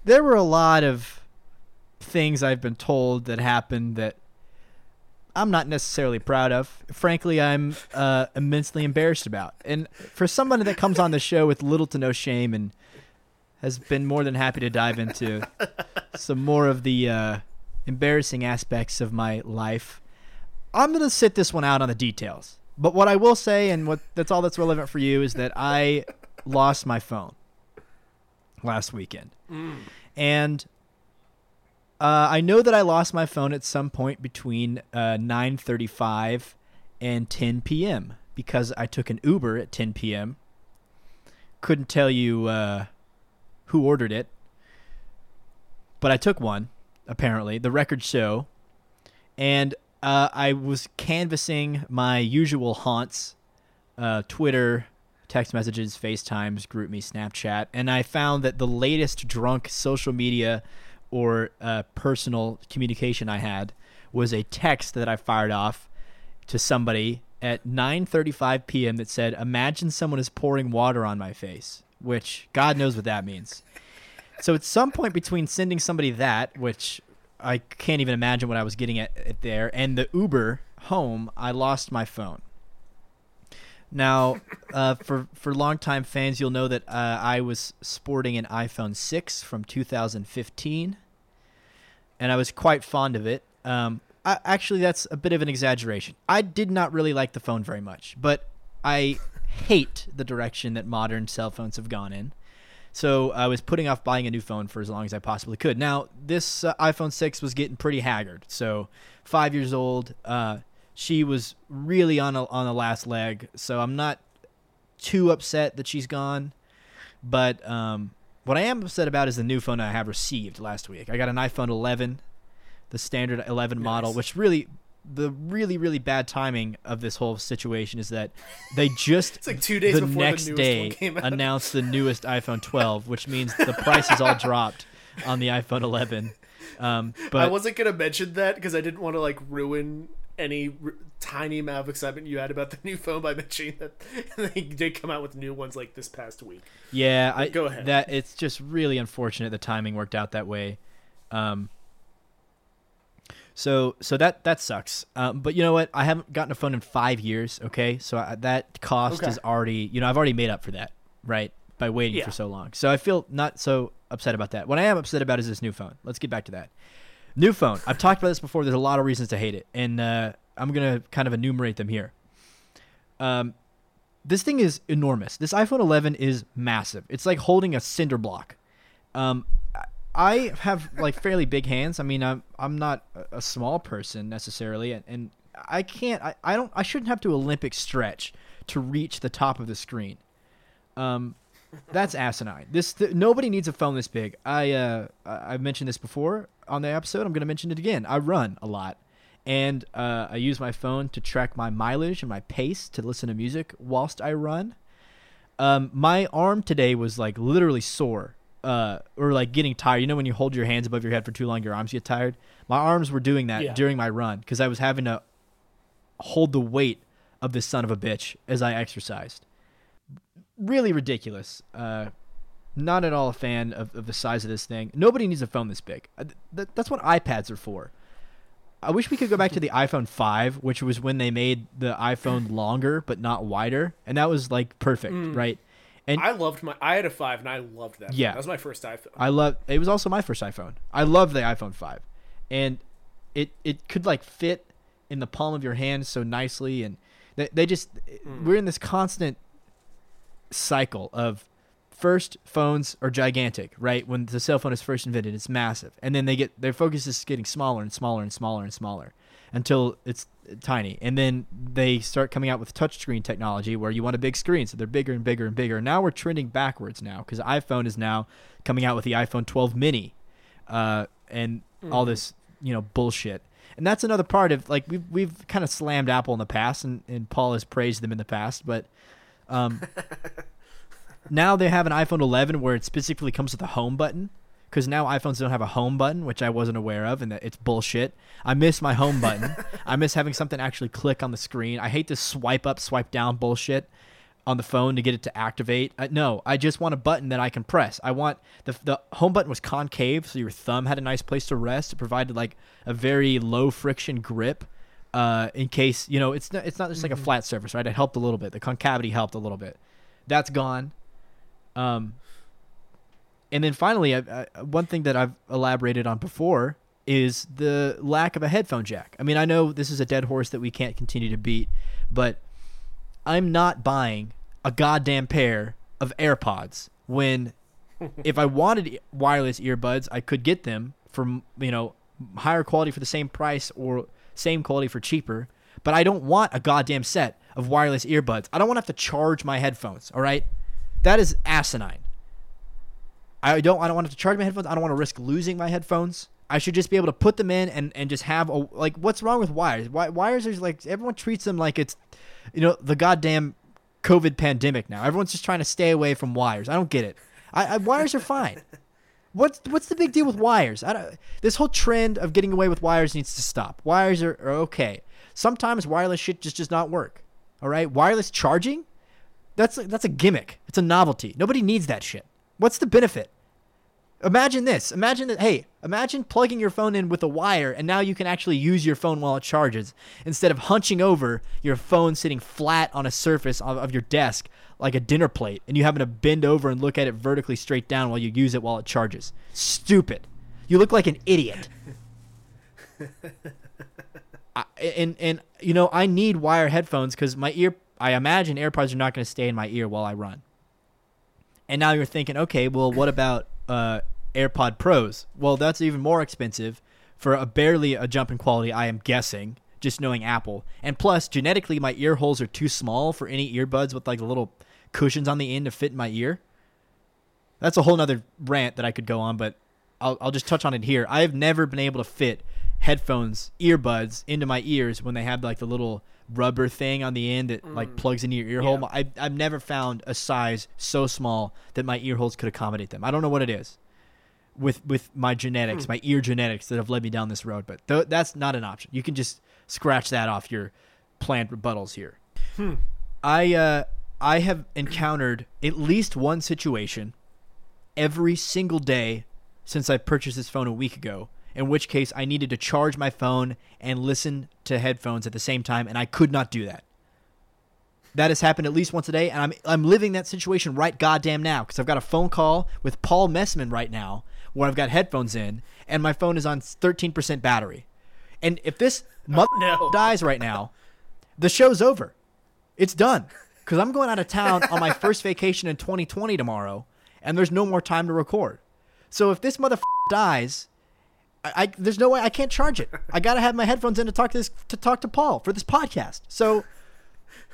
there were a lot of things i've been told that happened that i'm not necessarily proud of frankly i'm uh, immensely embarrassed about and for somebody that comes on the show with little to no shame and has been more than happy to dive into some more of the uh, embarrassing aspects of my life. I'm gonna sit this one out on the details. But what I will say, and what that's all that's relevant for you, is that I lost my phone last weekend, and uh, I know that I lost my phone at some point between uh, 9:35 and 10 p.m. because I took an Uber at 10 p.m. Couldn't tell you uh, who ordered it, but I took one. Apparently, the records show, and uh, I was canvassing my usual haunts: uh, Twitter, text messages, FaceTimes, GroupMe, Snapchat, and I found that the latest drunk social media or uh, personal communication I had was a text that I fired off to somebody at 9:35 p.m. that said, "Imagine someone is pouring water on my face," which God knows what that means. So at some point between sending somebody that, which I can't even imagine what I was getting at, at there, and the Uber home, I lost my phone. Now, uh, for for longtime fans, you'll know that uh, I was sporting an iPhone 6 from 2015, and I was quite fond of it. Um, I, actually, that's a bit of an exaggeration. I did not really like the phone very much, but I hate the direction that modern cell phones have gone in. So I was putting off buying a new phone for as long as I possibly could. Now this uh, iPhone 6 was getting pretty haggard. So five years old. Uh, she was really on a, on the last leg. So I'm not too upset that she's gone. But um, what I am upset about is the new phone I have received last week. I got an iPhone 11, the standard 11 model, Nice. which really the really really bad timing of this whole situation is that they just It's like two days the before the next newest day announced the newest iPhone 12, which means the price is all dropped on the iPhone 11. Um, but I wasn't gonna mention that because I didn't want to like ruin any r- tiny amount of excitement you had about the new phone by mentioning that they did come out with new ones like this past week. Yeah, I Go ahead. That it's just really unfortunate the timing worked out that way. Um, so so that that sucks. Um, but you know what? I haven't gotten a phone in five years. Okay, so I, that cost Okay. is already you know I've already made up for that right by waiting Yeah. for so long. So I feel not so upset about that. What I am upset about is this new phone. Let's get back to that. New phone. I've talked about this before. There's a lot of reasons to hate it, and uh, I'm gonna kind of enumerate them here. Um, this thing is enormous. This iPhone 11 is massive. It's like holding a cinder block. Um, I- have like fairly big hands. I mean, I'm I'm not a- small person necessarily, and, and I can't. I, I don't. I shouldn't have to Olympic stretch to reach the top of the screen. Um, that's asinine. This th- nobody needs a phone this big. I uh I've mentioned this before on the episode. I'm gonna mention it again. I run a lot, and uh, I use my phone to track my mileage and my pace to listen to music whilst I run. Um, my arm today was like literally sore, uh, or like getting tired. You know when you hold your hands above your head for too long, your arms get tired. My arms were doing that Yeah. during my run because I was having to hold the weight of this son of a bitch as I exercised. Really ridiculous. Uh, not at all a fan of, of the size of this thing. Nobody needs a phone this big. Uh, th- that's what iPads are for. I wish we could go back to the iPhone 5, which was when they made the iPhone longer but not wider, and that was like perfect, right? And I loved my. I had a five and I loved that. Yeah. that was my first iPhone. I love it was also my first iPhone. I love the iPhone 5. And it it could like fit in the palm of your hand so nicely and they, they just we're in this constant cycle of first phones are gigantic, right? When the cell phone is first invented, it's massive. And then they get their focus is getting smaller and smaller and smaller and smaller until it's tiny. And then they start coming out with touchscreen technology where you want a big screen, so they're bigger and bigger and bigger. Now we're trending backwards now because iPhone is now coming out with the iPhone 12 mini uh, and all this, you know, bullshit. And that's another part of like we've we've kind of slammed Apple in the past, and, and Paul has praised them in the past, but um, now they have an iPhone 11 where it specifically comes with a home button because now iPhones don't have a home button, which I wasn't aware of, and that it's bullshit. I miss my home button. I miss having something actually click on the screen. I hate this swipe up, swipe down bullshit on the phone to get it to activate. Uh, no, I just want a button that I can press. I want the the home button was concave, so your thumb had a nice place to rest. It provided like a very low friction grip. Uh, in case you know, it's not, it's not just like a flat surface, right? It helped a little bit. The concavity helped a little bit. That's gone. Um, and then finally, I, I, one thing that I've elaborated on before is the lack of a headphone jack. I mean, I know this is a dead horse that we can't continue to beat, but I'm not buying a goddamn pair of AirPods when if I wanted wireless earbuds, I could get them for you know higher quality for the same price or same quality for cheaper. But I don't want a goddamn set of wireless earbuds. I don't want to have to charge my headphones. All right, that is asinine. I don't. I don't want to charge my headphones. I don't want to risk losing my headphones. I should just be able to put them in and, and just have a like. What's wrong with wires? Why, wires are like everyone treats them like it's, you know, the goddamn COVID pandemic now. Everyone's just trying to stay away from wires. I don't get it. I, I wires are fine. What's what's the big deal with wires? I don't, this whole trend of getting away with wires needs to stop. Wires are, are okay. Sometimes wireless shit just does not work. All right, wireless charging, that's that's a gimmick. It's a novelty. Nobody needs that shit. What's the benefit? Imagine this. Imagine that. Hey, imagine plugging your phone in with a wire, and now you can actually use your phone while it charges instead of hunching over your phone sitting flat on a surface of, of your desk like a dinner plate, and you having to bend over and look at it vertically straight down while you use it while it charges. Stupid. You look like an idiot. I, and and you know I need wire headphones because my ear. I imagine AirPods are not going to stay in my ear while I run. And now you're thinking, okay, well, what about uh, AirPod Pros? Well, that's even more expensive for a barely a jump in quality. I am guessing, just knowing Apple. And plus, genetically, my ear holes are too small for any earbuds with like the little cushions on the end to fit in my ear. That's a whole nother rant that I could go on, but I'll, I'll just touch on it here. I have never been able to fit headphones, earbuds into my ears when they have like the little rubber thing on the end that like mm. plugs into your ear hole. Yeah. I, I've never found a size so small that my ear holes could accommodate them. I don't know what it is with with my genetics, hmm. my ear genetics that have led me down this road, but th- that's not an option. You can just scratch that off your planned rebuttals here. Hmm. I uh, I have encountered at least one situation every single day since I purchased this phone a week ago. In which case, I needed to charge my phone and listen to headphones at the same time, and I could not do that. That has happened at least once a day, and I'm I'm living that situation right goddamn now because I've got a phone call with Paul Messman right now where I've got headphones in, and my phone is on 13% battery. And if this oh, mother no. dies right now, the show's over. It's done. Because I'm going out of town on my first vacation in 2020 tomorrow, and there's no more time to record. So if this mother dies, I, I there's no way I can't charge it. I gotta have my headphones in to talk to this to talk to Paul for this podcast. So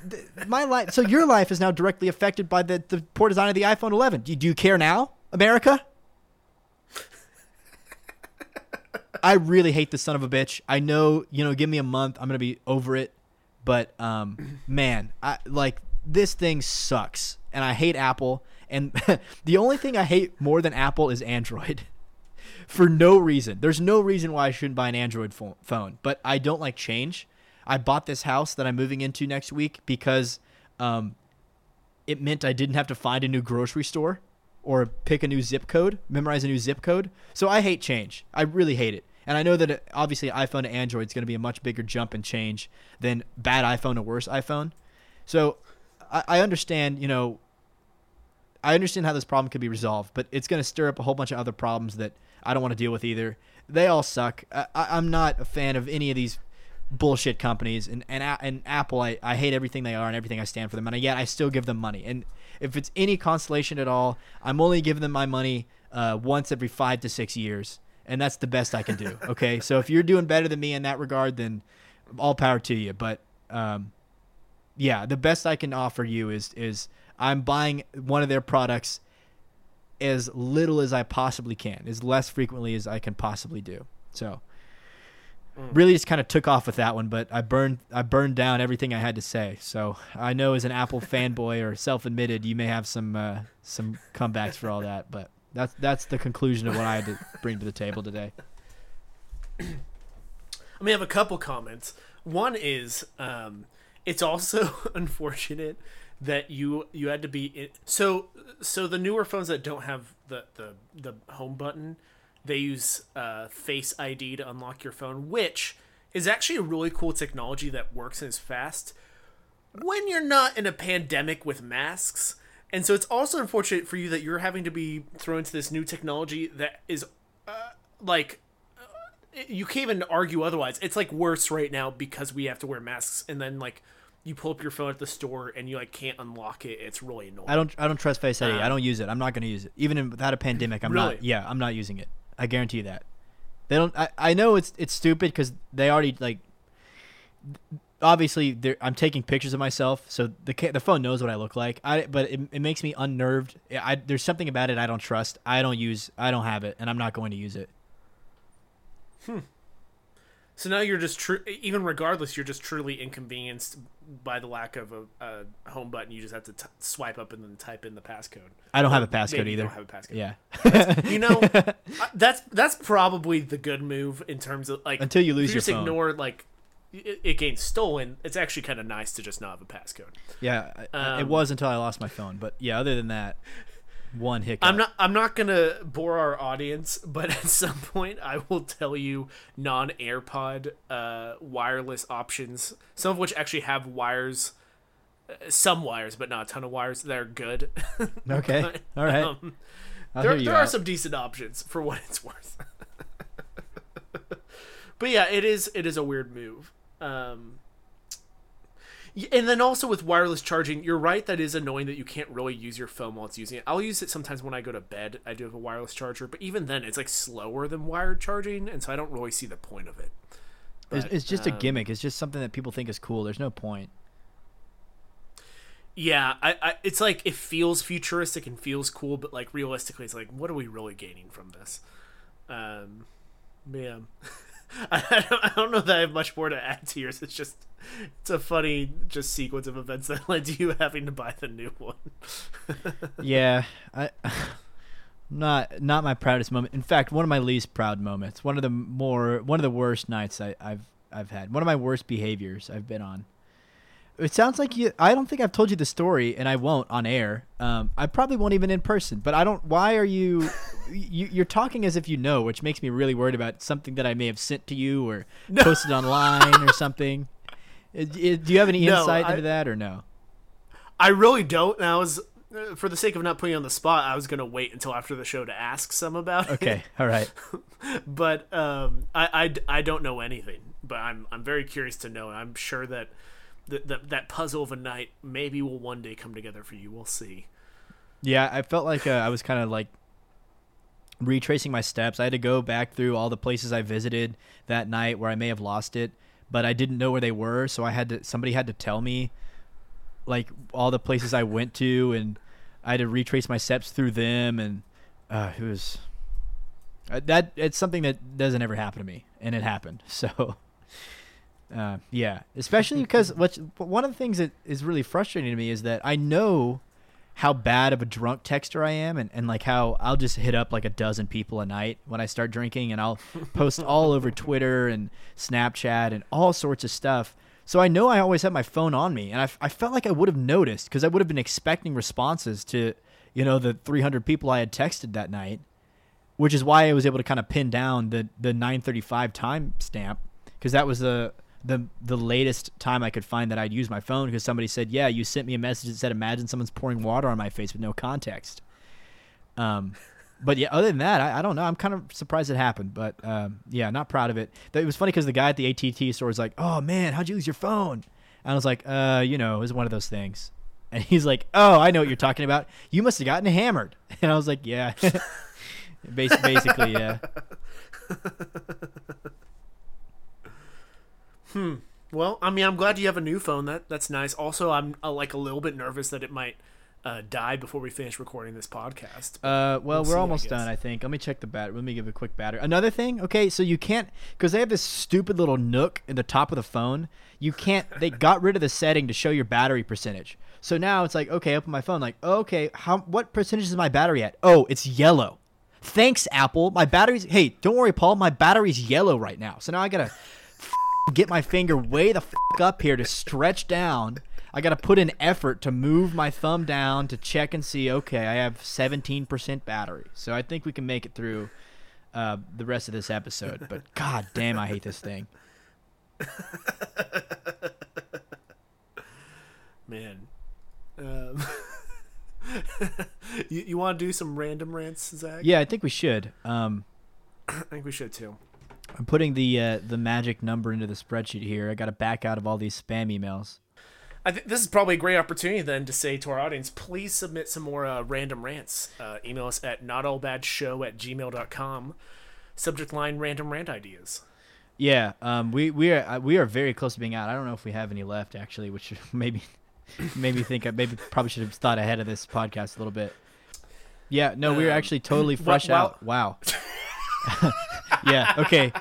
th- my life, so your life is now directly affected by the the poor design of the iPhone 11. Do you, do you care now, America? I really hate this son of a bitch. I know, you know, give me a month, I'm gonna be over it. But um, man, I like this thing sucks, and I hate Apple. And the only thing I hate more than Apple is Android, for no reason. There's no reason why I shouldn't buy an Android pho- phone. But I don't like change. I bought this house that I'm moving into next week because um, it meant I didn't have to find a new grocery store or pick a new zip code, memorize a new zip code. So I hate change. I really hate it. And I know that it, obviously iPhone to Android is going to be a much bigger jump and change than bad iPhone to worse iPhone. So I, I understand, you know, I understand how this problem could be resolved, but it's going to stir up a whole bunch of other problems that I don't want to deal with either. They all suck. I, I, I'm not a fan of any of these bullshit companies, and and, and Apple. I, I hate everything they are and everything I stand for them, and yet I still give them money. And if it's any consolation at all, I'm only giving them my money uh, once every five to six years, and that's the best I can do. Okay, so if you're doing better than me in that regard, then all power to you. But um, yeah, the best I can offer you is is I'm buying one of their products as little as I possibly can, as less frequently as I can possibly do. So really just kind of took off with that one, but I burned I burned down everything I had to say. So I know as an Apple fanboy or self-admitted, you may have some uh, some comebacks for all that, but that's that's the conclusion of what I had to bring to the table today. I mean, I have a couple comments. One is, um, it's also unfortunate that you you had to be in, so so the newer phones that don't have the the the home button, they use uh, Face ID to unlock your phone, which is actually a really cool technology that works and is fast when you're not in a pandemic with masks. And so it's also unfortunate for you that you're having to be thrown into this new technology that is uh, like you can't even argue otherwise. It's like worse right now because we have to wear masks, and then like you pull up your phone at the store and you like can't unlock it. It's really annoying. I don't I don't trust Face ID. Uh, I don't use it. I'm not going to use it. Even in, without a pandemic, I'm Really? not. Yeah, I'm not using it. I guarantee you that. They don't. I, I know it's it's stupid because they already like. Obviously, I'm taking pictures of myself, so the the phone knows what I look like. I but it, it makes me unnerved. I there's something about it I don't trust. I don't use. I don't have it, and I'm not going to use it. So now you're just tru- even regardless, you're just truly inconvenienced by the lack of a, a home button. You just have to t- swipe up and then type in the passcode. I don't have a passcode maybe you either. Don't have a passcode. Yeah. You know, that's that's probably the good move in terms of like Until you lose if your just phone. ignore like it, it stolen. It's actually kind of nice to just not have a passcode. yeah. I- it Um, was until I lost my phone, but yeah. Other than that, one hiccup. I'm not. I'm not gonna bore our audience, but at some point I will tell you non-AirPod uh, wireless options. Some of which actually have wires, uh, some wires, but not a ton of wires. that are good. Okay. But, All right. um, there there are some decent options for what it's worth. but yeah, it is it is a weird move. Um, and then also with wireless charging, you're right that is annoying that you can't really use your phone while it's using it. I'll use it sometimes when I go to bed. I do have a wireless charger, but even then, it's like slower than wired charging, and so I don't really see the point of it. It's, But, it's just a um, gimmick. It's just something that people think is cool. There's no point. Yeah, I, I, it's like it feels futuristic and feels cool, but like realistically, it's like, what are we really gaining from this? Um, yeah. I don't, I don't know that I have much more to add to yours. It's just it's a funny just sequence of events that led to you having to buy the new one. yeah, I not not my proudest moment. In fact, one of my least proud moments. One of the more one of the worst nights I, I've I've had. One of my worst behaviors I've been on. It sounds like you. I don't think I've told you the story, and I won't on air. Um, I probably won't even in person. But I don't. Why are you, you? You're talking as if you know, which makes me really worried about something that I may have sent to you or posted online or something. Uh, Do you have any No, insight I- into that or no? I really don't. And I was, uh, for the sake of not putting you on the spot, I was gonna wait until after the show to ask some about it. Okay, all right. but um, I, I, I don't know anything. But I'm I'm very curious to know, I'm sure that that that, that puzzle of a night maybe will one day come together for you. We'll see. Yeah, I felt like uh, I was kind of like retracing my steps. I had to go back through all the places I visited that night where I may have lost it, but I didn't know where they were, so I had to somebody had to tell me like all the places I went to and I had to retrace my steps through them and uh, it was uh, that it's something that doesn't ever happen to me and it happened. So uh, yeah, especially because what one of the things that is really frustrating to me is that I know how bad of a drunk texter I am and, and like how I'll just hit up like a dozen people a night when I start drinking and I'll post all over Twitter and Snapchat and all sorts of stuff. So I know I always have my phone on me and I, I felt like I would have noticed because I would have been expecting responses to, you know, the 300 people I had texted that night, which is why I was able to kind of pin down the, the 935 timestamp because that was the the the latest time I could find that I'd use my phone because somebody said, "Yeah, you sent me a message that said imagine someone's pouring water on my face with no context." Um, but yeah, other than that, I, I don't know. I'm kind of surprised it happened, but um, yeah, not proud of it. It was funny because the guy at the ATT store was like, "Oh man, how'd you lose your phone?" And I was like, "Uh, you know, it was one of those things." And he's like, "Oh, I know what you're talking about. You must have gotten hammered." And I was like, "Yeah." Bas- basically, yeah. Well, I mean, I'm glad you have a new phone. That that's nice. Also, I'm uh, like a little bit nervous that it might uh, die before we finish recording this podcast. Uh, well, we'll we're I almost guess. done, I think. Let me check the battery. Let me give a quick battery. Another thing, okay, so you can't because they have this stupid little nook in the top of the phone. You can't. They got rid of the setting to show your battery percentage. So now it's like, okay, open my phone. Like, okay, how what percentage is my battery at? Oh, it's yellow. Thanks, Apple. My battery's. Hey, don't worry, Paul. My battery's yellow right now. So now I gotta get my finger way the f- up here to stretch down. I got to put in effort to move my thumb down to check and see, okay, I have 17% battery. So I think we can make it through uh, the rest of this episode. But god damn, I hate this thing. Man, um, you you want to do some random rants, Zach? Yeah, I think we should. Um, I think we should too. I'm putting the uh, the magic number into the spreadsheet here. I got to back out of all these spam emails. I think this is probably a great opportunity then to say to our audience, please submit some more uh, random rants. Uh, email us at notallbadshow at gmail.com. Subject line random rant ideas. Yeah, um, we we are uh, we are very close to being out. I don't know if we have any left actually, which maybe maybe think I maybe probably should have thought ahead of this podcast a little bit. Yeah, no, we are Um, actually totally fresh while- out. Wow. yeah. Okay.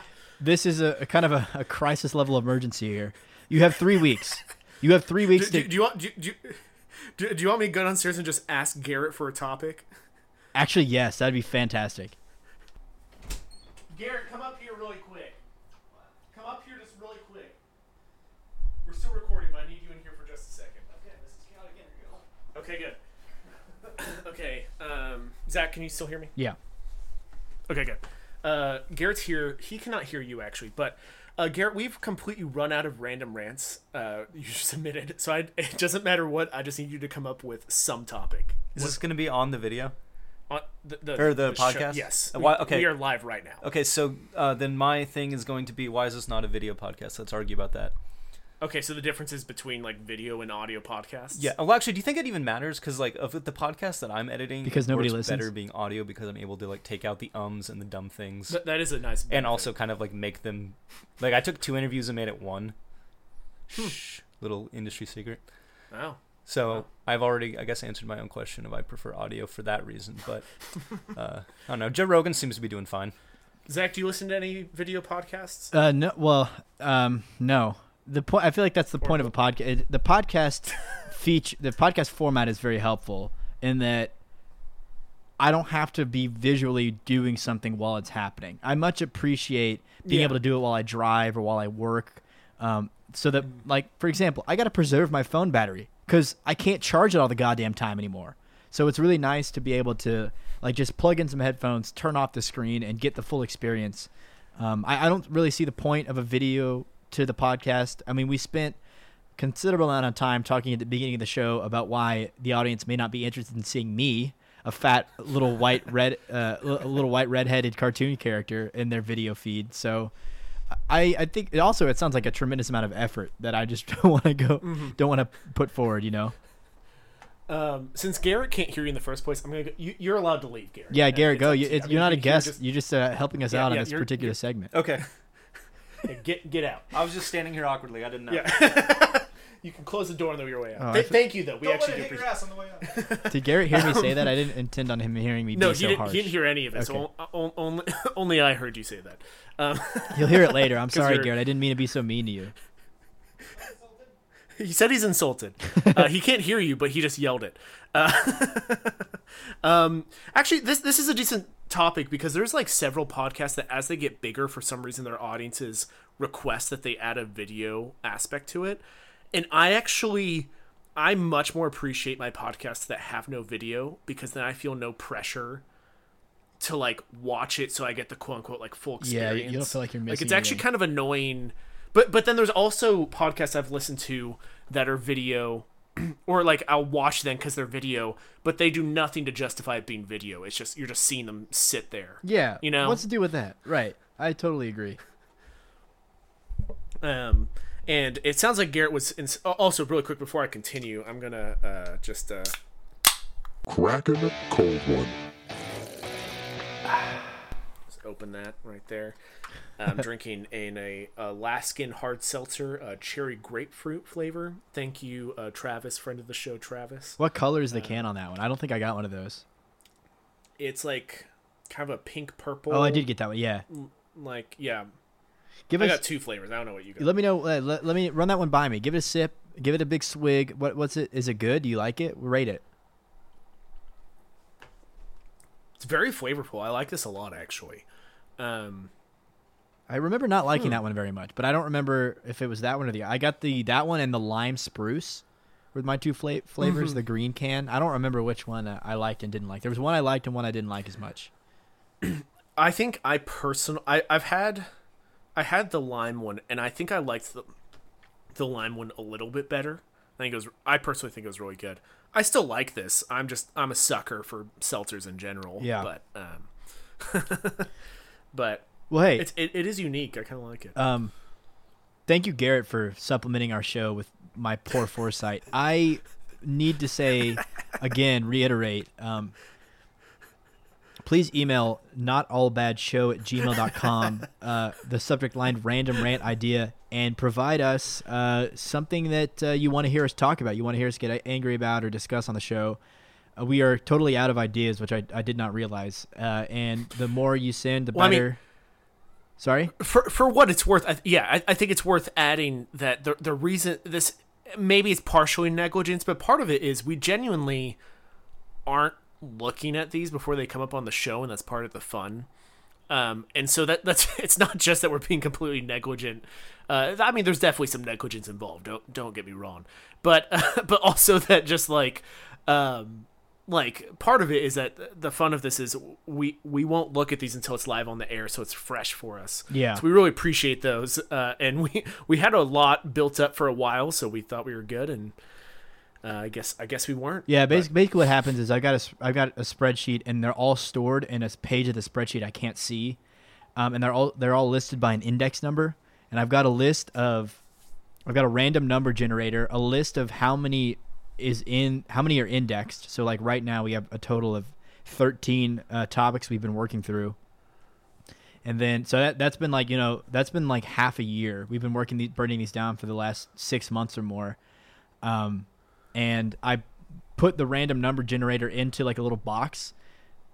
This is a, a kind of a, a crisis level emergency here. You have three weeks. You have three weeks do, to do you want do, do, do, do you want me to go downstairs and just ask Garrett for a topic? actually. Yes, that'd be fantastic. Garrett, come up here really quick. Come up here just really quick. We're still recording, but I need you in here for just a second. Okay, this is count again. Okay, good. okay, um, Zach, can you still hear me? Yeah. Okay, good. Uh, Garrett's here. He cannot hear you actually, but uh, Garrett, we've completely run out of random rants uh, you submitted. So I, it doesn't matter what. I just need you to come up with some topic. Is this going to be on the video? On the, the, Or the show- podcast? Yes. Uh, why- okay. we are live right now. Okay, so uh, then my thing is going to be why is this not a video podcast? Let's argue about that. Okay, so the differences between like video and audio podcasts. Yeah. Well, actually, do you think it even matters? Because like of the podcast that I'm editing, Because it nobody works listens? Better being audio because I'm able to like take out the ums and the dumb things, Th- that is a nice. and also kind of like make them. Like I took two interviews and made it one. Hmm. Shh, little industry secret. Wow. So Wow. I've already, I guess, answered my own question if I prefer audio for that reason. But uh, I don't know. Joe Rogan seems to be doing fine. Zach, do you listen to any video podcasts? Uh, no, well, um, no. The point I feel like that's the point of a podcast. The podcast feature, the podcast format is very helpful in that I don't have to be visually doing something while it's happening. I much appreciate being Yeah. able to do it while I drive or while I work. Um, so that, like, for example, I got to preserve my phone battery because I can't charge it all the goddamn time anymore. So it's really nice to be able to like just plug in some headphones, turn off the screen, and get the full experience. Um, I, I don't really see the point of a video to the podcast. I mean, we spent considerable amount of time talking at the beginning of the show about why the audience may not be interested in seeing me, a fat little white red, uh, little white redheaded cartoon character in their video feed. So. I, I think it also it sounds like a tremendous amount of effort that I just don't want to go don't want to put forward, you know. Um, since Garrett can't hear you in the first place, I'm gonna. Go, you, you're allowed to leave, Garrett. Yeah, Garrett, go. You, it's, I you're mean, not a guest. just- you're just uh, helping us Yeah, out yeah, on this particular segment. Okay. Yeah, get get out. I was just standing here awkwardly. I didn't know. Yeah. you can close the door on the your way out. Oh, Th- fe- thank you, though. We actually do appreciate. ass on the way out. Did Garrett hear me say that? I didn't intend on him hearing me No, be he so didn't. harsh. He didn't hear any of it. Okay. So on, only only I heard you say that. Um, He'll hear it later. I'm sorry, you're- Garrett. I didn't mean to be so mean to you. he said he's insulted. Uh, he can't hear you, but he just yelled it. Uh, um, actually, this this is a decent topic because there's like several podcasts that, as they get bigger, for some reason, their audiences request that they add a video aspect to it, and I actually. I much more appreciate my podcasts that have no video because then I feel no pressure to like watch it so I get the quote unquote like full Yeah, you don't feel like you're Like missing it's actually anything. kind of annoying. But but then there's also podcasts I've listened to that are video or like I'll watch them cuz they're video, but they do nothing to justify it being video. It's just you're just seeing them sit there. Yeah. You know? What's to do with that? Right. I totally agree. Um and it sounds like Garrett was in, also really quick before I continue, I'm going to uh just uh Cracking a cold one. Open that right there. I'm drinking in a Alaskan hard seltzer, uh, cherry grapefruit flavor. Thank you, uh, Travis, friend of the show, Travis. What color is the can on that one? I don't think I got one of those. It's like kind of a pink purple. Oh, I did get that one. Yeah. Like yeah, Give I us. got two flavors. I don't know what you got. Let me know. Uh, let, let me run that one by me. Give it a sip. Give it a big swig. What what's it? Is it good? Do you like it? Rate it. It's very flavorful. I like this a lot actually. Um, I remember not liking Hmm. that one very much, but I don't remember if it was that one or the. I got the that one and the lime spruce, with my two fla- flavors. Mm-hmm. The green can. I don't remember which one uh, I liked and didn't like. There was one I liked and one I didn't like as much. I think I person I I've had I had the lime one and I think I liked the the lime one a little bit better. I think it was I personally think it was really good. I still like this. I'm just I'm a sucker for seltzers in general. Yeah. But um but Well, hey, it's it, it is unique. I kind of like it. um, thank you, Garrett, for supplementing our show with my poor foresight. I need to say again, reiterate. Um, please email notallbadshow at gmail.com uh, the subject line random rant idea and provide us uh, something that uh, you want to hear us talk about you want to hear us get angry about or discuss on the show uh, we are totally out of ideas which i, I did not realize uh, and the more you send the Well, I mean- better sorry for for what it's worth, I, yeah, I, I think it's worth adding that the the reason this maybe it's partially negligence, but part of it is we genuinely aren't looking at these before they come up on the show, and that's part of the fun. Um, and so that that's it's not just that we're being completely negligent. Uh, I mean, there's definitely some negligence involved. Don't don't get me wrong, but but also that just like um, like part of it is that the fun of this is we we won't look at these until it's live on the air, so it's fresh for us. Yeah. so we really appreciate those, uh, and we we had a lot built up for a while, so we thought we were good, and uh, I guess I guess we weren't. Yeah, basically, basically what happens is I've got a I've got a spreadsheet and they're all stored in a page of the spreadsheet I can't see, um, and they're all they're all listed by an index number, and I've got a list of I've got a random number generator, a list of how many is in how many are indexed. So like right now we have a total of thirteen uh, topics we've been working through. And then, so that that's been like you know that's been like half a year. We've been working these, burning these down for the last six months or more. Um, and I put the random number generator into like a little box,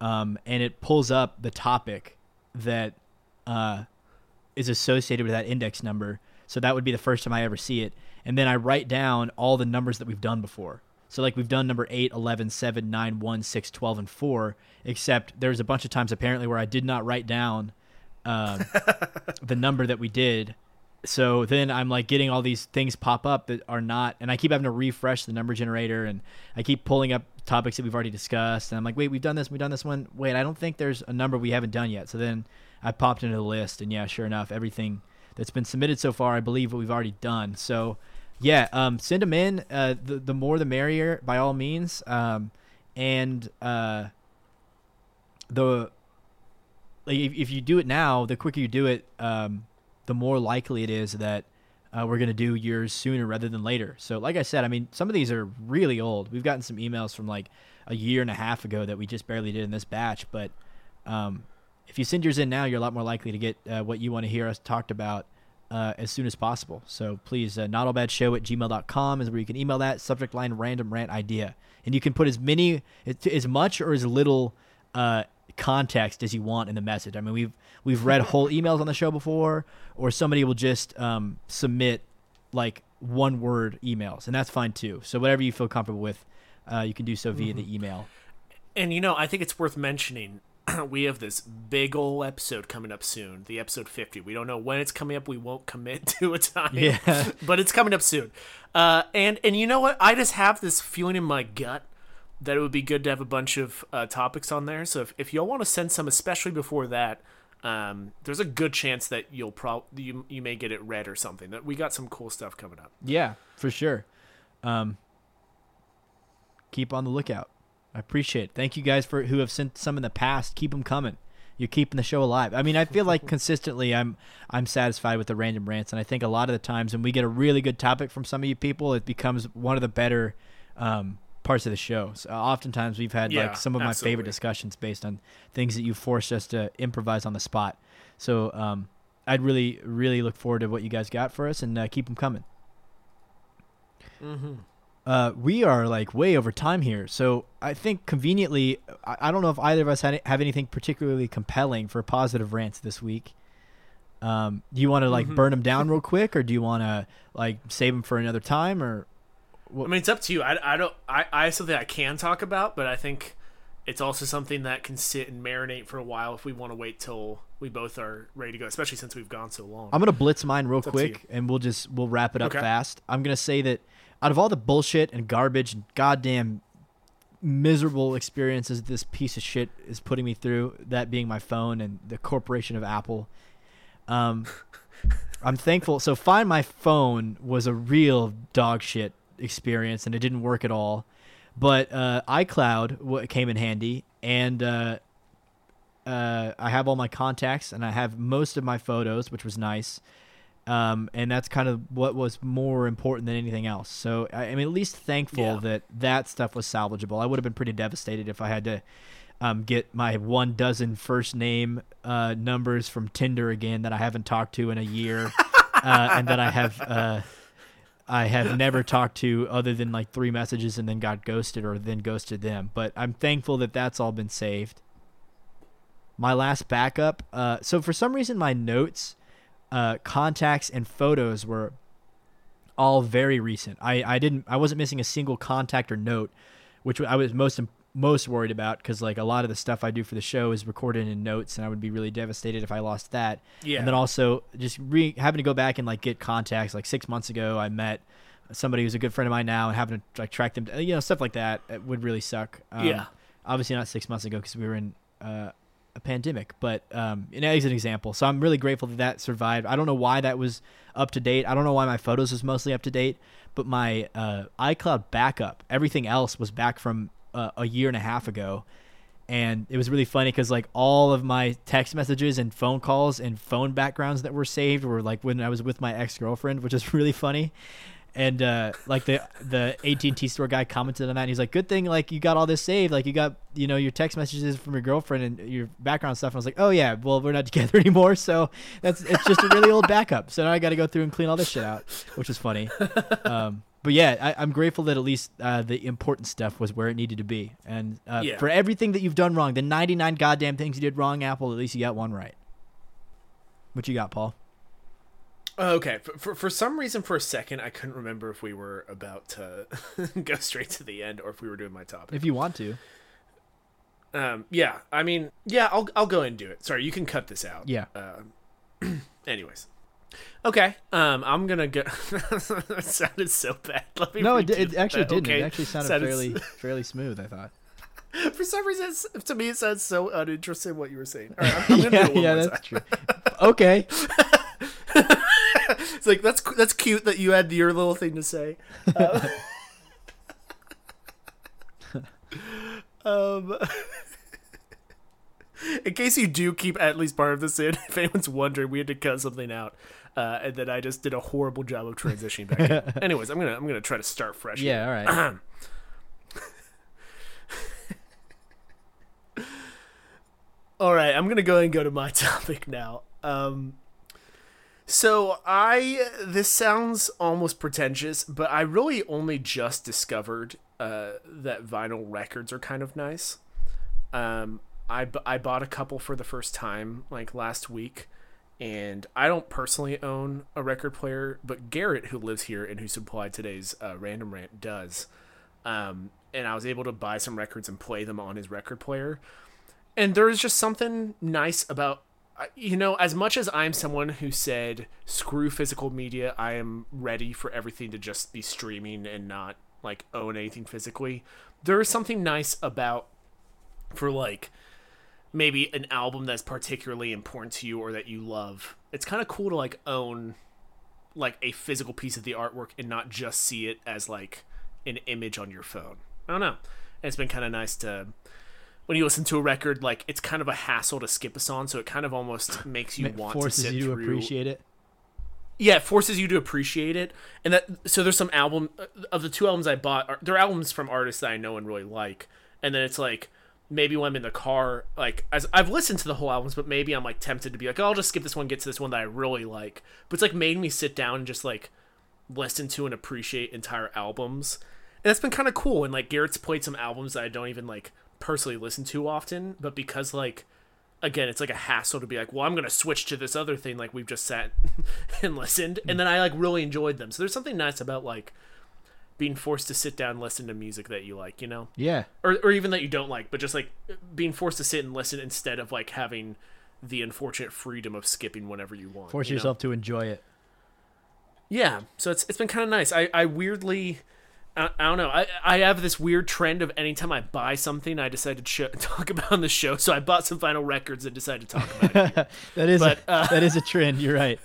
um, and it pulls up the topic that uh, is associated with that index number. So that would be the first time I ever see it. And then I write down all the numbers that we've done before. So like we've done number 8, 11, 7, 9, 1, 6, 12, and 4, except there's a bunch of times apparently where I did not write down um, the number that we did. So then I'm like getting all these things pop up that are not, and I keep having to refresh the number generator, and I keep pulling up topics that we've already discussed, and I'm like, wait, we've done this, we've done this one. Wait, I don't think there's a number we haven't done yet. So then I popped into the list, and yeah, sure enough, everything that's been submitted so far, I believe what we've already done. So yeah, um, send them in. Uh, the the more the merrier, by all means. Um, and uh, the like if, if you do it now, the quicker you do it, um, the more likely it is that uh, we're gonna do yours sooner rather than later. So, like I said, I mean, some of these are really old. We've gotten some emails from like a year and a half ago that we just barely did in this batch. But um, if you send yours in now, you're a lot more likely to get uh, what you want to hear us talked about uh, as soon as possible. So please, uh, notallbadshow at gmail.com is where you can email that subject line random rant idea. And you can put as many, as much or as little uh, context as you want in the message. I mean, we've we've read whole emails on the show before, or somebody will just um, submit like one word emails, and that's fine too. So whatever you feel comfortable with, uh, you can do so via the email. And you know, I think it's worth mentioning we have this big ol' episode coming up soon, the episode 50. We don't know when it's coming up. We won't commit to a time. Yeah. but it's coming up soon. Uh, and and you know what? I just have this feeling in my gut that it would be good to have a bunch of uh, topics on there. So if, if y'all want to send some, especially before that, um, there's a good chance that you'll pro you you may get it read or something. That we got some cool stuff coming up. Yeah, for sure. Um, keep on the lookout. I appreciate it. Thank you guys for who have sent some in the past. Keep them coming. You're keeping the show alive. I mean, I feel like consistently I'm I'm satisfied with the random rants, and I think a lot of the times when we get a really good topic from some of you people, it becomes one of the better um, parts of the show. So oftentimes we've had Yeah, like some of my absolutely. favorite discussions based on things that you forced us to improvise on the spot. So um, I'd really really look forward to what you guys got for us, and uh, keep them coming. Mm-hmm. Uh, we are like way over time here, so I think conveniently, I, I don't know if either of us had, have anything particularly compelling for positive rants this week. Um, do you want to like Mhm. burn them down real quick, or do you want to like save them for another time, or I mean, it's up to you. I, I don't. I, I have something I can talk about, but I think it's also something that can sit and marinate for a while if we want to wait till we both are ready to go. Especially since we've gone so long. I'm gonna blitz mine real to quick, and we'll just we'll wrap it up Okay. fast. I'm gonna say that out of all the bullshit and garbage and goddamn miserable experiences this piece of shit is putting me through, that being my phone and the corporation of Apple, um, I'm thankful. So Find My Phone was a real dog shit experience, and it didn't work at all. But uh, iCloud w- came in handy, and uh, uh, I have all my contacts, and I have most of my photos, which was nice. Um, and that's kind of what was more important than anything else. So I, I'm at least thankful Yeah. that that stuff was salvageable. I would have been pretty devastated if I had to um, get my one dozen first name uh, numbers from Tinder again that I haven't talked to in a year, uh, and that I have uh, I have never talked to other than like three messages and then got ghosted or then ghosted them. But I'm thankful that that's all been saved. My last backup. Uh, so for some reason, my notes, uh, contacts, and photos were all very recent. I, I didn't I wasn't missing a single contact or note, which I was most most worried about because like a lot of the stuff I do for the show is recorded in notes, and I would be really devastated if I lost that. Yeah. And then also just re- having to go back and like get contacts. Like six months ago, I met somebody who's a good friend of mine now, and having to like track them, you know, stuff like that it would really suck. Um, Yeah. Obviously not six months ago because we were in uh, a pandemic, but um, as an example. So I'm really grateful that that survived. I don't know why that was up to date. I don't know why my photos was mostly up to date, but my uh, iCloud backup, everything else was back from uh, a year and a half ago. And it was really funny because like all of my text messages and phone calls and phone backgrounds that were saved were like when I was with my ex girlfriend, which is really funny. And uh, like the the AT and T store guy commented on that. And he's like, "Good thing like you got all this saved. Like you got you know your text messages from your girlfriend and your background stuff." And I was like, "Oh yeah, well we're not together anymore, so that's it's just a really old backup. So now I got to go through and clean all this shit out, which is funny." Um, but yeah, I, I'm grateful that at least uh, the important stuff was where it needed to be. And uh, Yeah. for everything that you've done wrong, the 99 goddamn things you did wrong, Apple, at least you got one right. What you got, Paul? Oh, Okay, for, for some reason, for a second, I couldn't remember if we were about to go straight to the end or if we were doing my topic. If you want to. Um, yeah, I mean, yeah, I'll I'll go and do it. Sorry, you can cut this out. Yeah. Uh, anyways, okay. Um, I'm gonna go. that sounded so bad. Let me No, it, it actually that. didn't. Okay. It actually sounded Sounded fairly fairly smooth. I thought. For some reason, to me, it sounds so uninteresting what you were saying. All right, I'm, I'm gonna yeah, do it one yeah, that's time. true. Okay. It's like that's that's cute that you had your little thing to say. Um, um, in case you do keep at least part of this in, if anyone's wondering, we had to cut something out, uh, and then I just did a horrible job of transitioning back. in. Anyways, I'm gonna I'm gonna try to start fresh. Yeah. All right. All right, I'm gonna go ahead and go to my topic now. Um, so I this sounds almost pretentious, but I really only just discovered uh, that vinyl records are kind of nice. Um, I I bought a couple for the first time like last week, and I don't personally own a record player, but Garrett, who lives here and who supplied today's uh, random rant, does. Um, and I was able to buy some records and play them on his record player and there is just something nice about you know as much as i'm someone who said screw physical media i am ready for everything to just be streaming and not like own anything physically there is something nice about for like maybe an album that's particularly important to you or that you love it's kind of cool to like own like a physical piece of the artwork and not just see it as like an image on your phone. I don't know. It's been kind of nice to when you listen to a record, like it's kind of a hassle to skip a song, so it kind of almost makes you Ma- want to forces sit you to through. appreciate it. Yeah, it forces you to appreciate it, and that so there's some album uh, of the two albums I bought. They're albums from artists that I know and really like, and then it's like maybe when I'm in the car, like as I've listened to the whole albums, but maybe I'm like tempted to be like, oh, I'll just skip this one, get to this one that I really like. But it's like made me sit down and just like listen to and appreciate entire albums. And that's been kind of cool. And like Garrett's played some albums that I don't even like personally listen to often, but because like again, it's like a hassle to be like, well, I'm gonna switch to this other thing like we've just sat and listened, and then I like really enjoyed them. So there's something nice about like being forced to sit down and listen to music that you like, you know, Yeah. or or even that you don't like, but just like being forced to sit and listen instead of like having the unfortunate freedom of skipping whenever you want. Force you know? yourself to enjoy it. Yeah, so it's it's been kind of nice. I I weirdly. I, I don't know. I, I have this weird trend of anytime I buy something, I decide to sh- talk about on the show. So I bought some vinyl records and decided to talk about it. That is But, a, uh, that is a trend. You're right.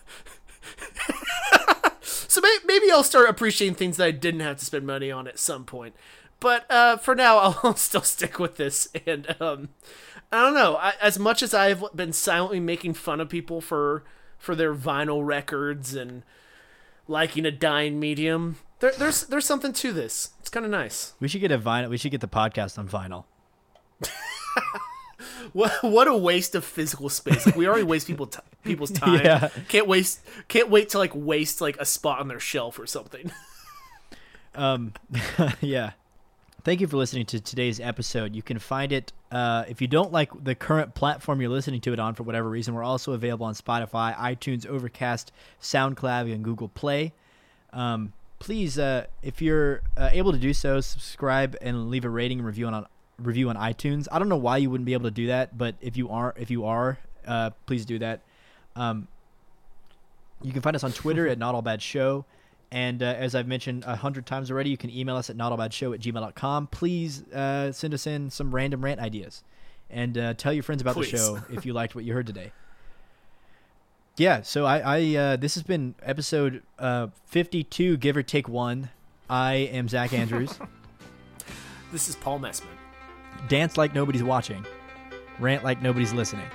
so may- maybe I'll start appreciating things that I didn't have to spend money on at some point. But uh, for now, I'll still stick with this. And um, I don't know. I, as much as I've been silently making fun of people for for their vinyl records and liking a dying medium, there, there's there's something to this. It's kind of nice. We should get a vinyl. We should get the podcast on vinyl. What what a waste of physical space. Like we already waste people t- people's time. Yeah. Can't waste can't wait to like waste like a spot on their shelf or something. Um, yeah. Thank you for listening to today's episode. You can find it uh, if you don't like the current platform you're listening to it on for whatever reason. We're also available on Spotify, iTunes, Overcast, SoundCloud, and Google Play. Um, please, uh, if you're uh, able to do so, subscribe and leave a rating and review on review on iTunes. I don't know why you wouldn't be able to do that, but if you are, if you are, uh, please do that. Um, you can find us on Twitter at Not All Bad Show. And uh, as I've mentioned a hundred times already, you can email us at notallbadshow at gmail.com. Please uh, send us in some random rant ideas. And uh, tell your friends about Please. the show if you liked what you heard today. Yeah, so I, I uh, this has been episode uh, 52, give or take one. I am Zach Andrews. This is Paul Messman. Dance like nobody's watching. Rant like nobody's listening.